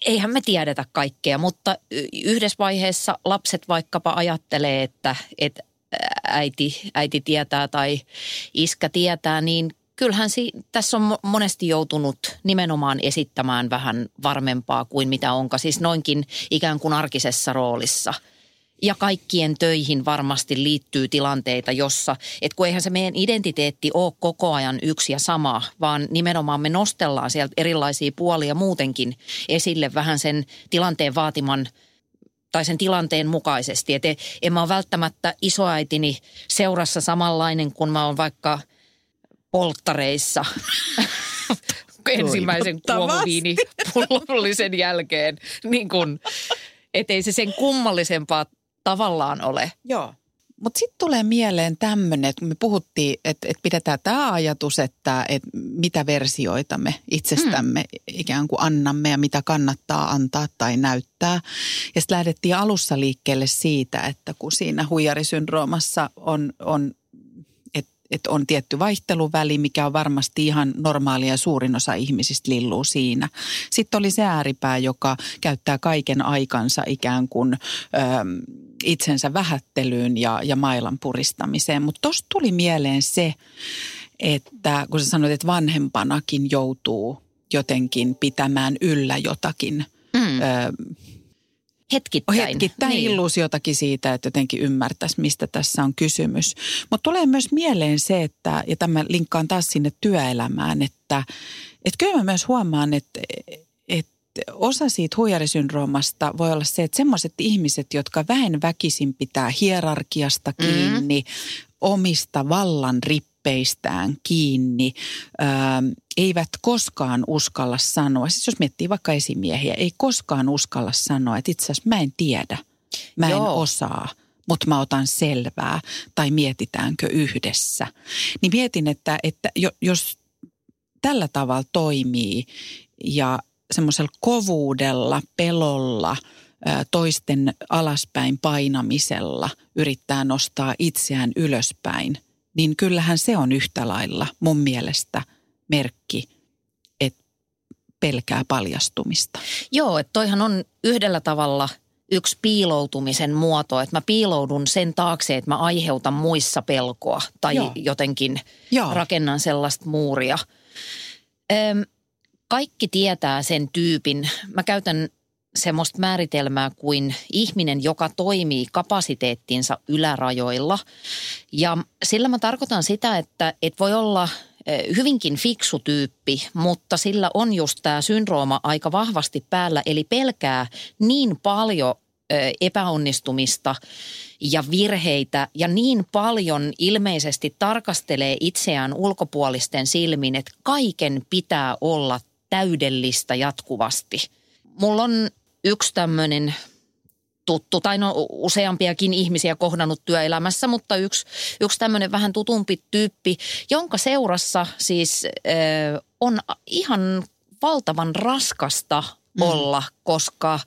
eihän me tiedetä kaikkea, mutta yhdessä vaiheessa lapset vaikkapa ajattelee, että, että äiti, äiti tietää tai iskä tietää, niin kyllähän si- tässä on mo- monesti joutunut nimenomaan esittämään vähän varmempaa kuin mitä onka, siis noinkin ikään kuin arkisessa roolissa – ja kaikkien töihin varmasti liittyy tilanteita, jossa, että kun eihän se meidän identiteetti ole koko ajan yksi ja sama, vaan nimenomaan me nostellaan sieltä erilaisia puolia muutenkin esille vähän sen tilanteen vaatiman tai sen tilanteen mukaisesti. Että en mä ole välttämättä isoäitini seurassa samanlainen kuin mä oon vaikka polttareissa ensimmäisen kuomuviinipullollisen jälkeen. Niin kun, ettei se sen kummallisempaa tavallaan ole. Joo. Mutta sitten tulee mieleen tämmöinen, että kun me puhuttiin, että, että pidetään tämä ajatus, että, että mitä versioita me itsestämme mm. ikään kuin annamme ja mitä kannattaa antaa tai näyttää. Ja sitten lähdettiin alussa liikkeelle siitä, että kun siinä huijarisyndroomassa on, on että et on tietty vaihteluväli, mikä on varmasti ihan normaalia ja suurin osa ihmisistä lilluu siinä. Sitten oli se ääripää, joka käyttää kaiken aikansa ikään kuin ö, itsensä vähättelyyn ja, ja mailan puristamiseen. Mutta tuosta tuli mieleen se, että kun sä sanoit, että vanhempanakin joutuu jotenkin pitämään yllä jotakin Mm. ö, hetkittäin. Hetkittäin niin. illuusiotakin siitä, että jotenkin ymmärtäisi, mistä tässä on kysymys. Mutta tulee myös mieleen se, että, ja tämä linkkaan taas sinne työelämään, että, että kyllä mä myös huomaan, että, että osa siitä huijarisyndroomasta voi olla se, että semmoiset ihmiset, jotka väen väkisin pitää hierarkiasta mm. kiinni, mm. omista vallan rippeistään kiinni, ää, eivät koskaan uskalla sanoa, siis jos miettii vaikka esimiehiä, ei koskaan uskalla sanoa, että itse asiassa mä en tiedä, mä Joo. en osaa mutta mä otan selvää tai mietitäänkö yhdessä. Niin mietin, että, että jos tällä tavalla toimii ja semmoisella kovuudella, pelolla, toisten alaspäin painamisella yrittää nostaa itseään ylöspäin, niin kyllähän se on yhtä lailla mun mielestä merkki, että pelkää paljastumista. Joo, että toihan on yhdellä tavalla yksi piiloutumisen muoto, että mä piiloudun sen taakse, että mä aiheutan muissa pelkoa tai Joo. jotenkin Joo. rakennan sellaista muuria. Öm, kaikki tietää sen tyypin. Mä käytän semmoista määritelmää kuin ihminen, joka toimii kapasiteettinsa ylärajoilla. Ja sillä mä tarkoitan sitä, että et voi olla hyvinkin fiksu tyyppi, mutta sillä on just tämä syndrooma aika vahvasti päällä, eli pelkää niin paljon epäonnistumista ja virheitä ja niin paljon ilmeisesti tarkastelee itseään ulkopuolisten silmin, että kaiken pitää olla täydellistä jatkuvasti. Mulla on yksi tämmöinen tuttu, tai no useampiakin ihmisiä kohdannut työelämässä, mutta yksi, yksi tämmöinen vähän tutumpi tyyppi, jonka seurassa siis äh, on ihan valtavan raskasta mm. olla, koska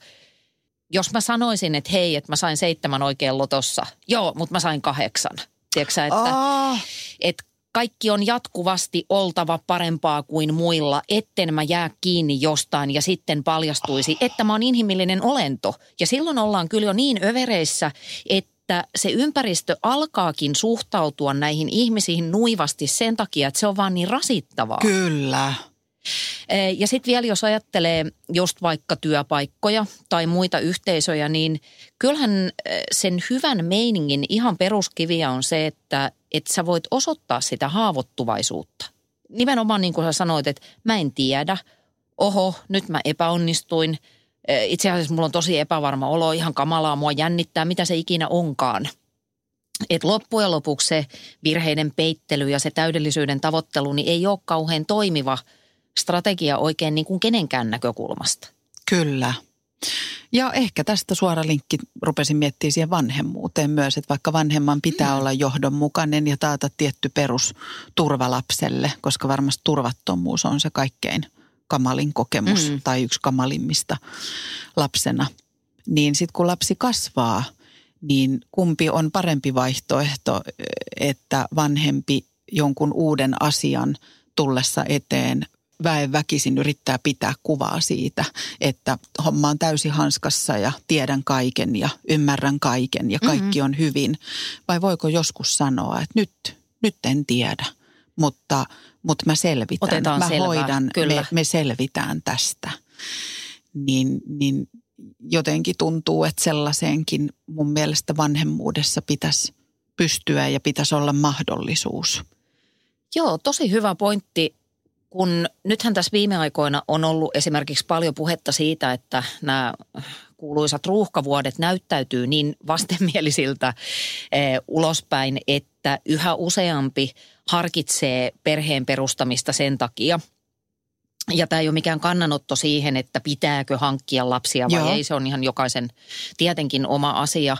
jos mä sanoisin, että hei, että mä sain seitsemän oikein lotossa, joo, mutta mä sain kahdeksan. Tiedätkö että, oh. että kaikki on jatkuvasti oltava parempaa kuin muilla, etten mä jää kiinni jostain ja sitten paljastuisi, että mä oon inhimillinen olento. Ja silloin ollaan kyllä jo niin övereissä, että se ympäristö alkaakin suhtautua näihin ihmisiin nuivasti sen takia, että se on vaan niin rasittavaa. Kyllä. Ja sitten vielä jos ajattelee just vaikka työpaikkoja tai muita yhteisöjä, niin kyllähän sen hyvän meiningin ihan peruskiviä on se, että, että sä voit osoittaa sitä haavoittuvaisuutta. Nimenomaan niin kuin sä sanoit, että mä en tiedä, oho, nyt mä epäonnistuin. Itse asiassa mulla on tosi epävarma olo, ihan kamalaa, mua jännittää, mitä se ikinä onkaan. Et loppujen lopuksi se virheiden peittely ja se täydellisyyden tavoittelu niin ei ole kauhean toimiva – strategia oikein niin kuin kenenkään näkökulmasta. Kyllä. Ja ehkä tästä suora linkki rupesin miettimään siihen vanhemmuuteen myös, että vaikka vanhemman pitää mm. olla johdonmukainen ja taata tietty perusturva lapselle, koska varmasti turvattomuus on se kaikkein kamalin kokemus mm. tai yksi kamalimmista lapsena. Niin sitten kun lapsi kasvaa, niin kumpi on parempi vaihtoehto, että vanhempi jonkun uuden asian tullessa eteen väen väkisin yrittää pitää kuvaa siitä, että homma on täysin hanskassa ja tiedän kaiken ja ymmärrän kaiken ja kaikki mm-hmm. on hyvin. Vai voiko joskus sanoa, että nyt, nyt en tiedä, mutta, mutta mä selvitän. Otetaan mä selvää, hoidan, kyllä. Me, me selvitään tästä. Niin, niin jotenkin tuntuu, että sellaiseenkin mun mielestä vanhemmuudessa pitäisi pystyä ja pitäisi olla mahdollisuus. Joo, tosi hyvä pointti kun nythän tässä viime aikoina on ollut esimerkiksi paljon puhetta siitä, että nämä kuuluisat ruuhkavuodet näyttäytyy niin vastenmielisiltä eh, ulospäin, että yhä useampi harkitsee perheen perustamista sen takia – ja tämä ei ole mikään kannanotto siihen, että pitääkö hankkia lapsia vai Joo. ei. Se on ihan jokaisen tietenkin oma asia.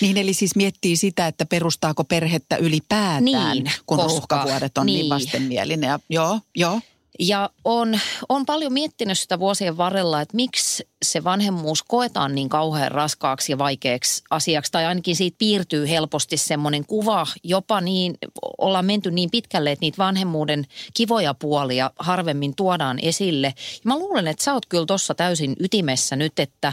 Niin eli siis miettii sitä, että perustaako perhettä ylipäätään, niin, kun koska, ruuhkavuodet on niin, niin vastenmielinen. Ja, joo, joo. Ja on, on paljon miettinyt sitä vuosien varrella, että miksi se vanhemmuus koetaan niin kauhean raskaaksi ja vaikeaksi asiaksi. Tai ainakin siitä piirtyy helposti semmoinen kuva, jopa niin, ollaan menty niin pitkälle, että niitä vanhemmuuden kivoja puolia harvemmin tuodaan esille. Ja mä luulen, että sä oot kyllä tuossa täysin ytimessä nyt, että,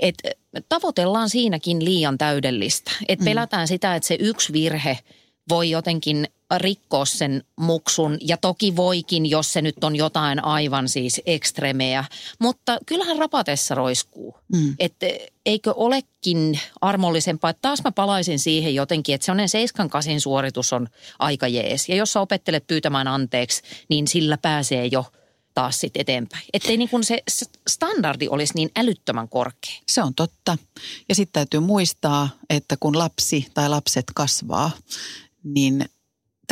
että tavoitellaan siinäkin liian täydellistä. Että mm. pelätään sitä, että se yksi virhe – voi jotenkin rikkoa sen muksun. Ja toki voikin, jos se nyt on jotain aivan siis ekstremeä. Mutta kyllähän rapatessa roiskuu. Mm. Että eikö olekin armollisempaa, että taas mä palaisin siihen jotenkin, että sellainen 7 kasin suoritus on aika jees. Ja jos sä opettelet pyytämään anteeksi, niin sillä pääsee jo – taas sitten eteenpäin. Ettei niin kuin se standardi olisi niin älyttömän korkea. Se on totta. Ja sitten täytyy muistaa, että kun lapsi tai lapset kasvaa, niin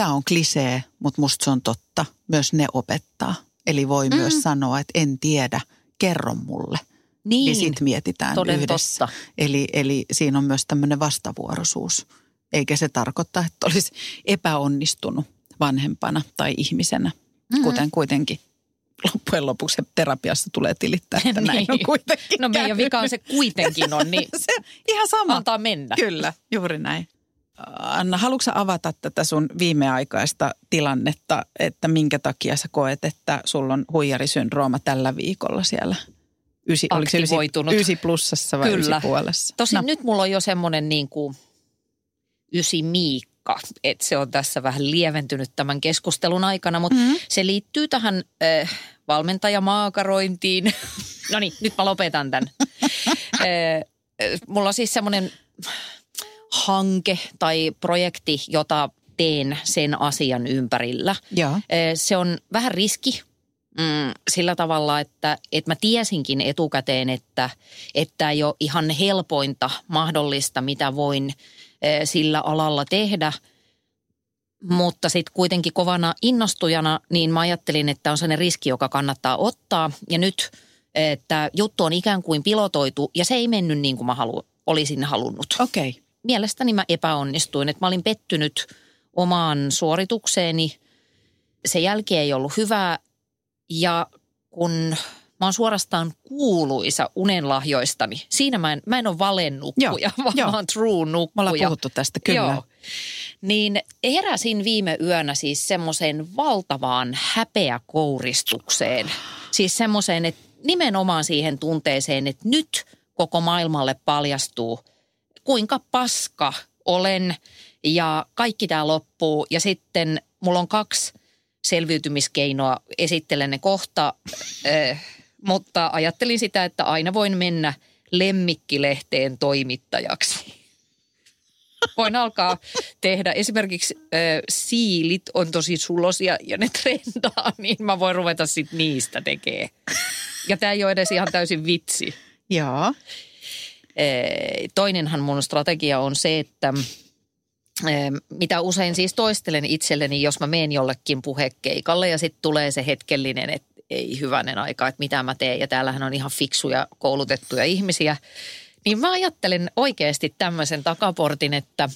tämä on klisee, mutta musta se on totta. Myös ne opettaa. Eli voi mm. myös sanoa, että en tiedä, kerro mulle. Niin, niin sitten mietitään toden yhdessä. Totta. Eli, eli siinä on myös tämmöinen vastavuoroisuus. Eikä se tarkoita, että olisi epäonnistunut vanhempana tai ihmisenä, mm-hmm. kuten kuitenkin loppujen lopuksi terapiassa tulee tilittää, että näin niin. on kuitenkin No meidän vika on se kuitenkin on, niin se, ihan sama. antaa mennä. Kyllä, juuri näin. Anna, haluatko avata tätä sun viimeaikaista tilannetta, että minkä takia sä koet, että sulla on huijarisyndrooma tällä viikolla siellä? Ysi, oliko se ysi, ysi plussassa vai Kyllä. ysi puolessa? Tosin no. nyt mulla on jo semmoinen niin kuin ysi miikka, että se on tässä vähän lieventynyt tämän keskustelun aikana, mutta mm-hmm. se liittyy tähän äh, valmentajamaakarointiin. no niin, nyt mä lopetan tämän. äh, mulla on siis semmoinen hanke tai projekti, jota teen sen asian ympärillä. Ja. Se on vähän riski mm, sillä tavalla, että, että mä tiesinkin etukäteen, että, että ei ole ihan helpointa mahdollista, mitä voin sillä alalla tehdä. Mutta sitten kuitenkin kovana innostujana, niin mä ajattelin, että on sellainen riski, joka kannattaa ottaa. Ja nyt, että juttu on ikään kuin pilotoitu ja se ei mennyt niin kuin mä halu, olisin halunnut. Okei. Okay mielestäni mä epäonnistuin. Että mä olin pettynyt omaan suoritukseeni. Se jälki ei ollut hyvä ja kun mä oon suorastaan kuuluisa unenlahjoistani. Siinä mä en, mä en ole valennukkuja, vaan joo. mä oon true nukkuja. Me ollaan puhuttu tästä, kyllä. Joo. Niin heräsin viime yönä siis semmoiseen valtavaan häpeäkouristukseen. Siis semmoiseen, että nimenomaan siihen tunteeseen, että nyt koko maailmalle paljastuu – kuinka paska olen ja kaikki tämä loppuu. Ja sitten mulla on kaksi selviytymiskeinoa, esittelen ne kohta, äh, mutta ajattelin sitä, että aina voin mennä lemmikkilehteen toimittajaksi. Voin alkaa tehdä, esimerkiksi äh, siilit on tosi sulosia ja ne trendaa, niin mä voin ruveta sitten niistä tekemään. Ja tämä ei ole edes ihan täysin vitsi. Joo. Toinenhan mun strategia on se, että mitä usein siis toistelen itselleni, jos mä menen jollekin puhekeikalle ja sitten tulee se hetkellinen, että ei hyvänen aika, että mitä mä teen. Ja täällähän on ihan fiksuja koulutettuja ihmisiä. Niin mä ajattelen oikeasti tämmöisen takaportin, että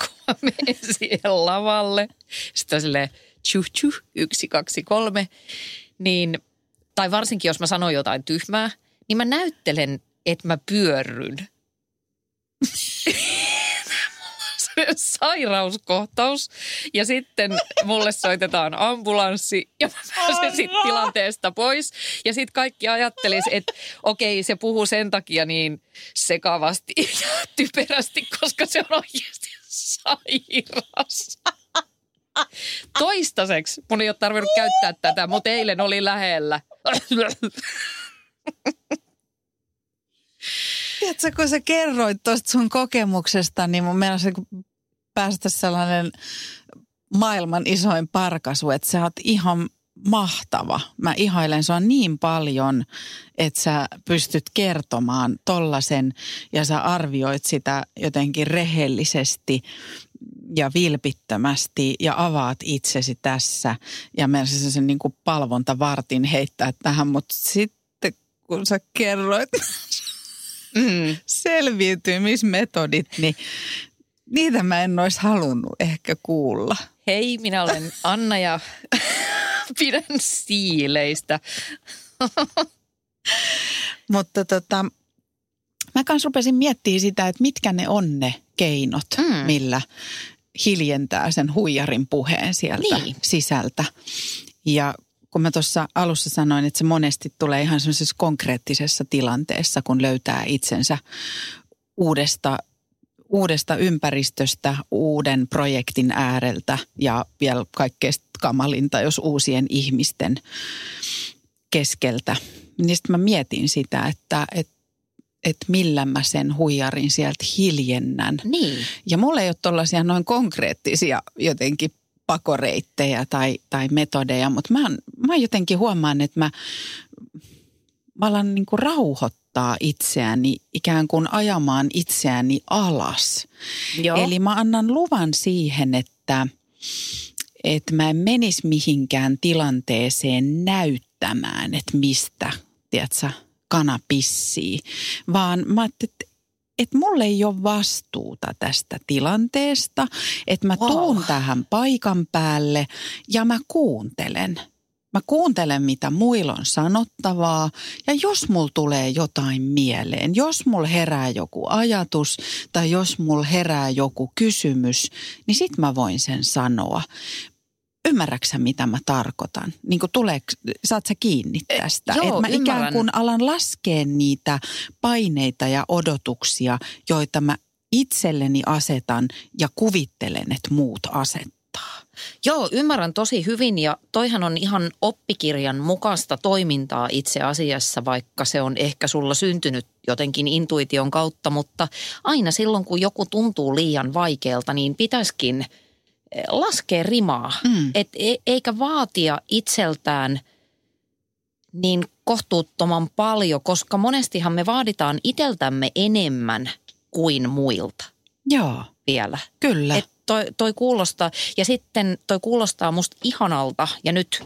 kun mä menen siihen lavalle, sitten silleen tjuh tjuh, yksi, kaksi, kolme, niin, tai varsinkin jos mä sanon jotain tyhmää, niin mä näyttelen, että mä pyörryn. sairauskohtaus ja sitten mulle soitetaan ambulanssi ja mä pääsen sitten tilanteesta pois. Ja sitten kaikki ajattelis, että okei se puhuu sen takia niin sekavasti ja typerästi, koska se on oikeasti sairas. Toistaiseksi mun ei ole tarvinnut käyttää tätä, mutta eilen oli lähellä. Tiedätkö, kun sä kerroit tuosta sun kokemuksesta, niin mun mielestä päästä sellainen maailman isoin parkasu, että sä oot ihan mahtava. Mä ihailen sua niin paljon, että sä pystyt kertomaan tollasen ja sä arvioit sitä jotenkin rehellisesti ja vilpittömästi ja avaat itsesi tässä. Ja se sen niin kuin palvontavartin heittää tähän, mutta sitten kun sä kerroit mm. selviytymismetodit, niin niitä mä en olisi halunnut ehkä kuulla. Hei, minä olen Anna ja pidän siileistä. Mutta tota, mä kanssa rupesin miettimään sitä, että mitkä ne on ne keinot, mm. millä hiljentää sen huijarin puheen sieltä niin. sisältä. Ja kun mä tuossa alussa sanoin, että se monesti tulee ihan semmoisessa konkreettisessa tilanteessa, kun löytää itsensä uudesta uudesta ympäristöstä, uuden projektin ääreltä ja vielä kaikkein kamalinta, jos uusien ihmisten keskeltä. Niin sitten mä mietin sitä, että, että että millä mä sen huijarin sieltä hiljennän. Niin. Ja mulla ei ole tuollaisia noin konkreettisia jotenkin pakoreittejä tai, tai metodeja, mutta mä, mä jotenkin huomaan, että mä, mä alan niin kuin rauhoittaa itseäni, ikään kuin ajamaan itseäni alas. Joo. Eli mä annan luvan siihen, että, että mä en menisi mihinkään tilanteeseen näyttämään, että mistä, tiedätkö, kana pissii, vaan mä että että mulle ei ole vastuuta tästä tilanteesta, että mä Wow. tuun tähän paikan päälle ja mä kuuntelen. Mä kuuntelen, mitä muilla on sanottavaa ja jos mulla tulee jotain mieleen, jos mulla herää joku ajatus tai jos mulla herää joku kysymys, niin sit mä voin sen sanoa. Ymmärräksä, mitä mä tarkoitan? Niin kuin tuleeko, saat sä kiinni tästä? joo, Et mä ikään ymmärrän. kuin alan laskea niitä paineita ja odotuksia, joita mä itselleni asetan ja kuvittelen, että muut asettaa. Joo, ymmärrän tosi hyvin ja toihan on ihan oppikirjan mukaista toimintaa itse asiassa, vaikka se on ehkä sulla syntynyt jotenkin intuition kautta, mutta aina silloin kun joku tuntuu liian vaikealta, niin pitäisikin laskea rimaa, Mm. Et e- eikä vaatia itseltään niin kohtuuttoman paljon, koska monestihan me vaaditaan iteltämme enemmän kuin muilta Joo, vielä. kyllä. Et toi, toi kuulostaa, ja sitten toi kuulostaa musta ihanalta, ja nyt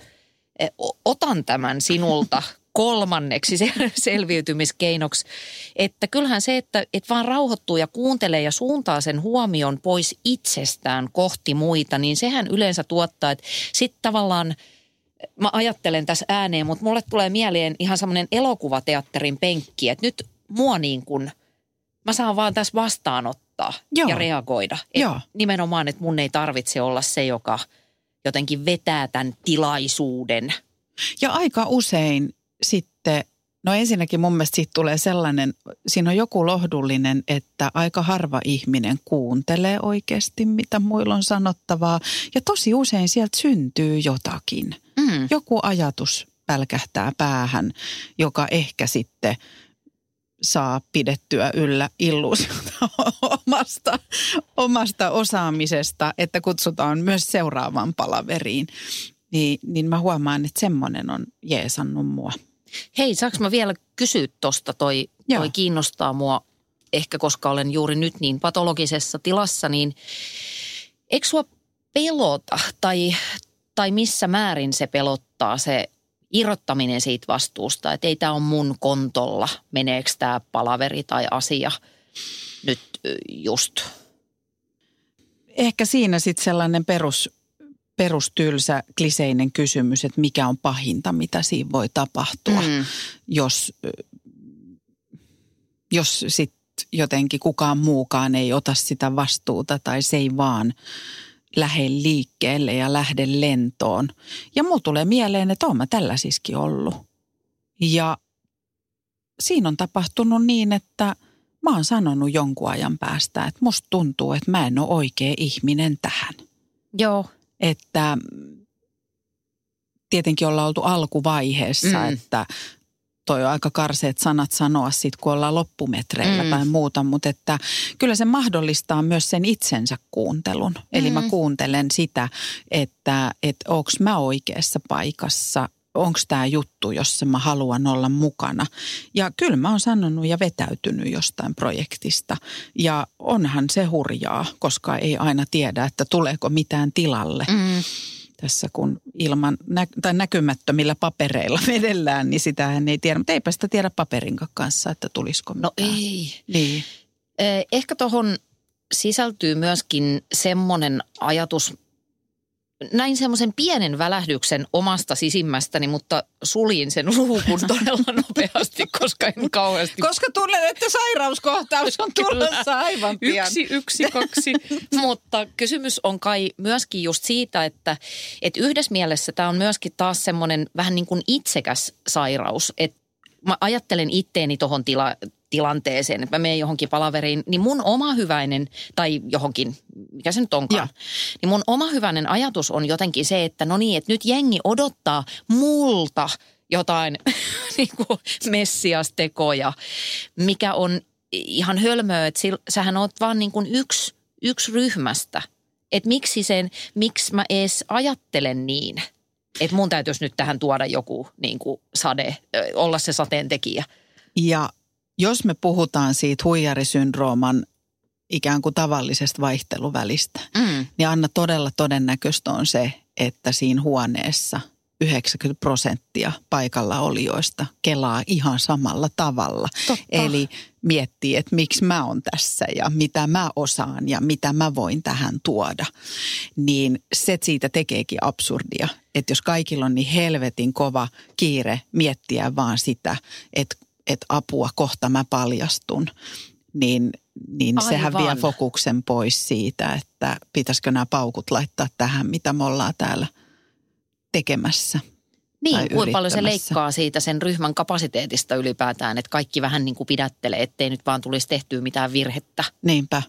o- otan tämän sinulta kolmanneksi se- selviytymiskeinoksi, että kyllähän se, että et vaan rauhoittuu ja kuuntelee ja suuntaa sen huomion pois itsestään kohti muita, niin sehän yleensä tuottaa, että sitten tavallaan mä ajattelen tässä ääneen, mutta mulle tulee mieleen ihan semmoinen elokuvateatterin penkki, että nyt mua niin kuin, mä saan vaan tässä vastaanottaa Joo. ja reagoida. Et Joo. Nimenomaan, että mun ei tarvitse olla se, joka jotenkin vetää tämän tilaisuuden. Ja aika usein sitten, no ensinnäkin mun mielestä siitä tulee sellainen, siinä on joku lohdullinen, että aika harva ihminen kuuntelee oikeasti, mitä muilla on sanottavaa. Ja tosi usein sieltä syntyy jotakin. Mm. Joku ajatus pälkähtää päähän, joka ehkä sitten saa pidettyä yllä illuusiota omasta, omasta osaamisesta, että kutsutaan myös seuraavaan palaveriin. Niin, niin mä huomaan, että semmoinen on jeesannut mua. Hei, saanko mä vielä kysyä tosta? Toi, Joo. toi kiinnostaa mua ehkä, koska olen juuri nyt niin patologisessa tilassa, niin eikö sua pelota tai, tai missä määrin se pelottaa se irrottaminen siitä vastuusta, että ei tämä ole mun kontolla, meneekö tämä palaveri tai asia nyt just. Ehkä siinä sitten sellainen perus, perustylsä, kliseinen kysymys, että mikä on pahinta, mitä siinä voi tapahtua, Mm. jos, jos sitten jotenkin kukaan muukaan ei ota sitä vastuuta tai se ei vaan lähde liikkeelle ja lähde lentoon. Ja mulla tulee mieleen, että oon mä tällaisiskin ollut. Ja siinä on tapahtunut niin, että mä oon sanonut jonkun ajan päästä, että musta tuntuu, että mä en ole oikea ihminen tähän. Joo, Että tietenkin ollaan oltu alkuvaiheessa, Mm. mm. että toi on aika karseet sanat sanoa sit, kun ollaan loppumetreillä Mm. mm. tai muuta, mutta että kyllä se mahdollistaa myös sen itsensä kuuntelun. Eli Mm. mä kuuntelen sitä, että, että onko mä oikeassa paikassa, onko tämä juttu, jossa mä haluan olla mukana. Ja kyllä mä oon sanonut ja vetäytynyt jostain projektista. Ja onhan se hurjaa, koska ei aina tiedä, että tuleeko mitään tilalle mm. tässä kun ilman nä- tai näkymättömillä papereilla vedellään, niin sitähän ei tiedä. Mutta eipä sitä tiedä paperinkaan kanssa, että tulisiko no mitään. ei. Niin. Eh, Ehkä tuohon sisältyy myöskin semmoinen ajatus, näin semmoisen pienen välähdyksen omasta sisimmästäni, mutta suljin sen luukun todella nopeasti, koska en kauheasti... Koska tunnen, että sairauskohtaus on tulossa aivan pian. Yksi, yksi, kaksi. Mutta kysymys on kai myöskin just siitä, että, että yhdessä mielessä tämä on myöskin taas semmoinen vähän niin kuin itsekäs sairaus, että mä ajattelen itteeni tuohon tila, tilanteeseen, että mä menen johonkin palaveriin, niin mun oma hyväinen, tai johonkin, mikä se nyt onkaan, ja. niin mun oma hyväinen ajatus on jotenkin se, että no niin, että nyt jengi odottaa multa jotain niin kuin messiastekoja, mikä on ihan hölmöä, että sähän oot vaan niin kuin yksi, yksi ryhmästä. Että miksi sen, miksi mä edes ajattelen niin, että mun täytyisi nyt tähän tuoda joku niin kuin sade, olla se sateentekijä. Ja jos me puhutaan siitä huijarisyndrooman ikään kuin tavallisesta vaihteluvälistä, mm. niin Anna todella todennäköistä on se, että siinä huoneessa 90 prosenttia paikalla olijoista kelaa ihan samalla tavalla. Totta. Eli miettii, että miksi mä oon tässä ja mitä mä osaan ja mitä mä voin tähän tuoda. Niin se siitä tekeekin absurdia, että jos kaikilla on niin helvetin kova kiire miettiä vaan sitä, että että apua, kohta mä paljastun, niin, niin sehän vie fokuksen pois siitä, että pitäisikö nämä paukut laittaa tähän, mitä me ollaan täällä tekemässä. Niin, kuinka paljon se leikkaa siitä sen ryhmän kapasiteetista ylipäätään, että kaikki vähän niin kuin pidättelee, ettei nyt vaan tulisi tehtyä mitään virhettä. Niinpä.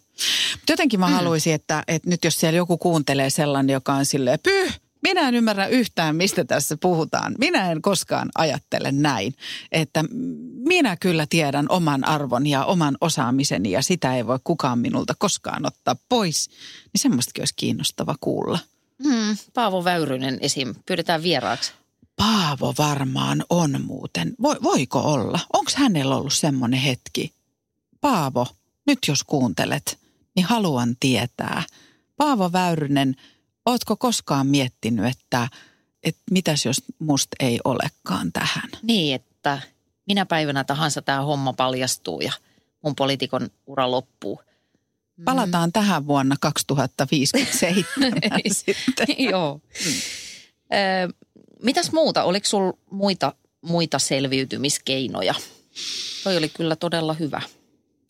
Mutta jotenkin mä mm. haluaisin, että, että nyt jos siellä joku kuuntelee sellainen, joka on silleen, pyh, minä en ymmärrä yhtään, mistä tässä puhutaan. Minä en koskaan ajattele näin, että minä kyllä tiedän oman arvon ja oman osaamiseni ja sitä ei voi kukaan minulta koskaan ottaa pois. Niin semmoistakin olisi kiinnostava kuulla. Hmm, Paavo Väyrynen esim. Pyydetään vieraaksi. Paavo varmaan on muuten. Vo, voiko olla? Onko hänellä ollut semmoinen hetki? Paavo, nyt jos kuuntelet, niin haluan tietää. Paavo Väyrynen – Ootko koskaan miettinyt, että, että mitäs jos musta ei olekaan tähän? Niin, että minä päivänä tahansa tämä homma paljastuu ja mun poliitikon ura loppuu. Mm. Palataan mm. tähän vuonna 2057 sitten. Joo. Mm. Mitäs muuta? Oliko sul muita, muita selviytymiskeinoja? Toi oli kyllä todella hyvä.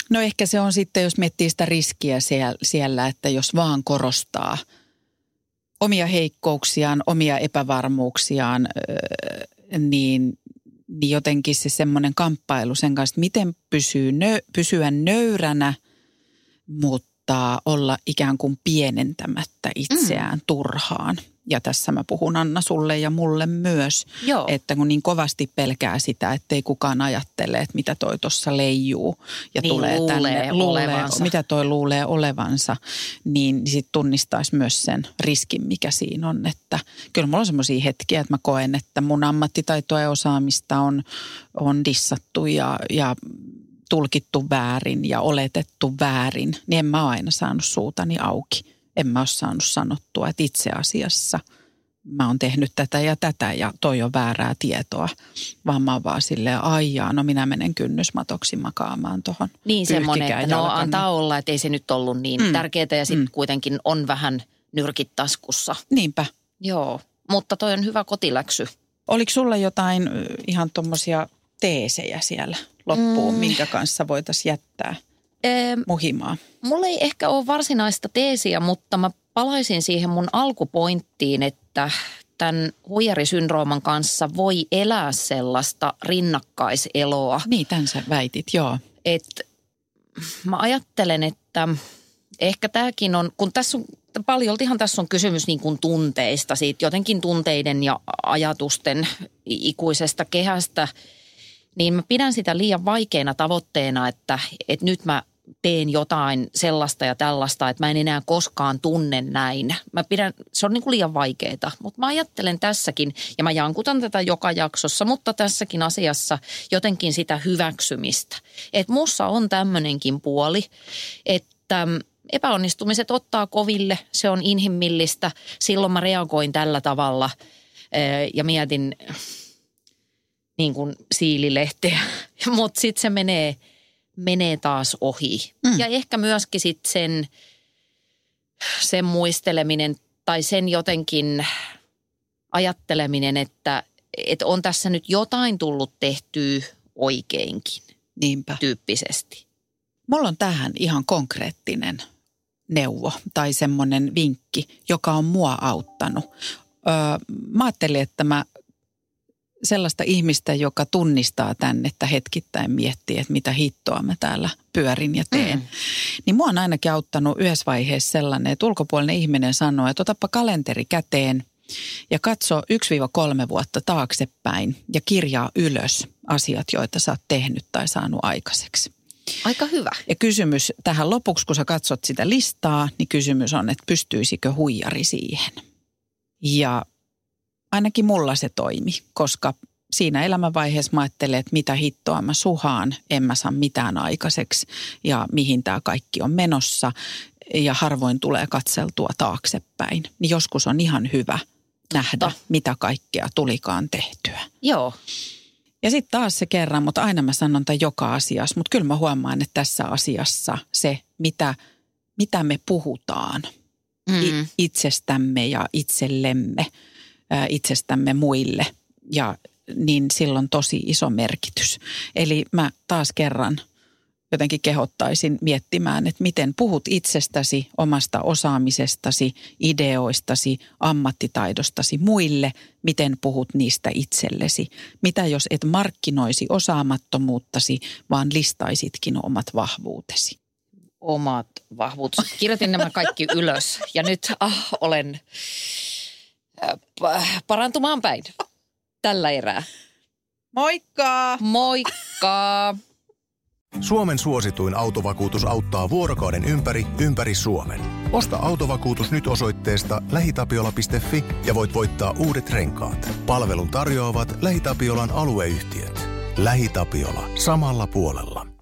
No ehkä se on sitten, jos miettii sitä riskiä siellä, että jos vaan korostaa – omia heikkouksiaan, omia epävarmuuksiaan, niin, niin jotenkin se semmoinen kamppailu sen kanssa, että miten pysyy nö, pysyä nöyränä, mutta olla ikään kuin pienentämättä itseään mm. turhaan – ja tässä mä puhun Anna sulle ja mulle myös, Joo. että kun niin kovasti pelkää sitä, ettei kukaan ajattele, että mitä toi tuossa leijuu ja niin, tulee luulee tänne, luulee, mitä toi luulee olevansa, niin sitten tunnistaisi myös sen riskin, mikä siinä on, että kyllä mulla on semmoisia hetkiä, että mä koen, että mun ammattitaitoa ja osaamista on, on dissattu ja, ja tulkittu väärin ja oletettu väärin, niin en mä aina saanut suutani auki en mä ole saanut sanottua, että itse asiassa mä oon tehnyt tätä ja tätä ja toi on väärää tietoa. Vaan mä oon vaan silleen, aijaa, no minä menen kynnysmatoksi makaamaan tuohon Niin semmoinen, että no antaa olla, että ei se nyt ollut niin mm. tärkeää ja sitten mm. kuitenkin on vähän nyrkit taskussa. Niinpä. Joo, mutta toi on hyvä kotiläksy. Oliko sulla jotain ihan tuommoisia teesejä siellä loppuun, mm. minkä kanssa voitaisiin jättää? Muhimaa? Mulla ei ehkä ole varsinaista teesiä, mutta mä palaisin siihen mun alkupointtiin, että tämän huijarisyndrooman kanssa voi elää sellaista rinnakkaiseloa. Niin, tämän sä väitit, joo. Et mä ajattelen, että ehkä tämäkin on, kun tässä on paljoltihan tässä on kysymys niin kuin tunteista, siitä jotenkin tunteiden ja ajatusten ikuisesta kehästä – niin mä pidän sitä liian vaikeana tavoitteena, että, että nyt mä teen jotain sellaista ja tällaista, että mä en enää koskaan tunne näin. Mä pidän, se on niin kuin liian vaikeaa, mutta mä ajattelen tässäkin, ja mä jankutan tätä joka jaksossa, mutta tässäkin asiassa jotenkin sitä hyväksymistä. Että mussa on tämmöinenkin puoli, että epäonnistumiset ottaa koville, se on inhimillistä. Silloin mä reagoin tällä tavalla ja mietin niin kuin siililehteä, mutta sitten se menee, menee taas ohi. Mm. Ja ehkä myöskin sitten sen, sen muisteleminen tai sen jotenkin ajatteleminen, että, että on tässä nyt jotain tullut tehtyä oikeinkin. Niinpä. Tyyppisesti. Mulla on tähän ihan konkreettinen neuvo tai semmoinen vinkki, joka on mua auttanut. Öö, mä ajattelin, että mä sellaista ihmistä, joka tunnistaa tänne, että hetkittäin miettii, että mitä hittoa mä täällä pyörin ja teen. Mm. Niin mua on ainakin auttanut yhdessä vaiheessa sellainen, että ulkopuolinen ihminen sanoo, että otapa kalenteri käteen ja katso 1-3 vuotta taaksepäin ja kirjaa ylös asiat, joita sä oot tehnyt tai saanut aikaiseksi. Aika hyvä. Ja kysymys tähän lopuksi, kun sä katsot sitä listaa, niin kysymys on, että pystyisikö huijari siihen. Ja ainakin mulla se toimi, koska siinä elämänvaiheessa mä ajattelen, että mitä hittoa mä suhaan, en mä saa mitään aikaiseksi ja mihin tämä kaikki on menossa ja harvoin tulee katseltua taaksepäin. Niin joskus on ihan hyvä nähdä, Totta. mitä kaikkea tulikaan tehtyä. Joo. Ja sitten taas se kerran, mutta aina mä sanon tämän joka asiassa, mutta kyllä mä huomaan, että tässä asiassa se, mitä, mitä me puhutaan mm. itsestämme ja itsellemme, itsestämme muille, ja niin silloin tosi iso merkitys. Eli mä taas kerran jotenkin kehottaisin miettimään, että miten puhut itsestäsi, omasta osaamisestasi, ideoistasi, ammattitaidostasi muille, miten puhut niistä itsellesi. Mitä jos et markkinoisi osaamattomuuttasi, vaan listaisitkin omat vahvuutesi? Omat vahvuudet. Kirjoitin nämä kaikki ylös ja nyt ah, olen parantumaan päin tällä erää. Moikka! Moikka! Suomen suosituin autovakuutus auttaa vuorokauden ympäri, ympäri Suomen. Osta autovakuutus nyt osoitteesta lähitapiola.fi ja voit voittaa uudet renkaat. Palvelun tarjoavat LähiTapiolan alueyhtiöt. LähiTapiola. Samalla puolella.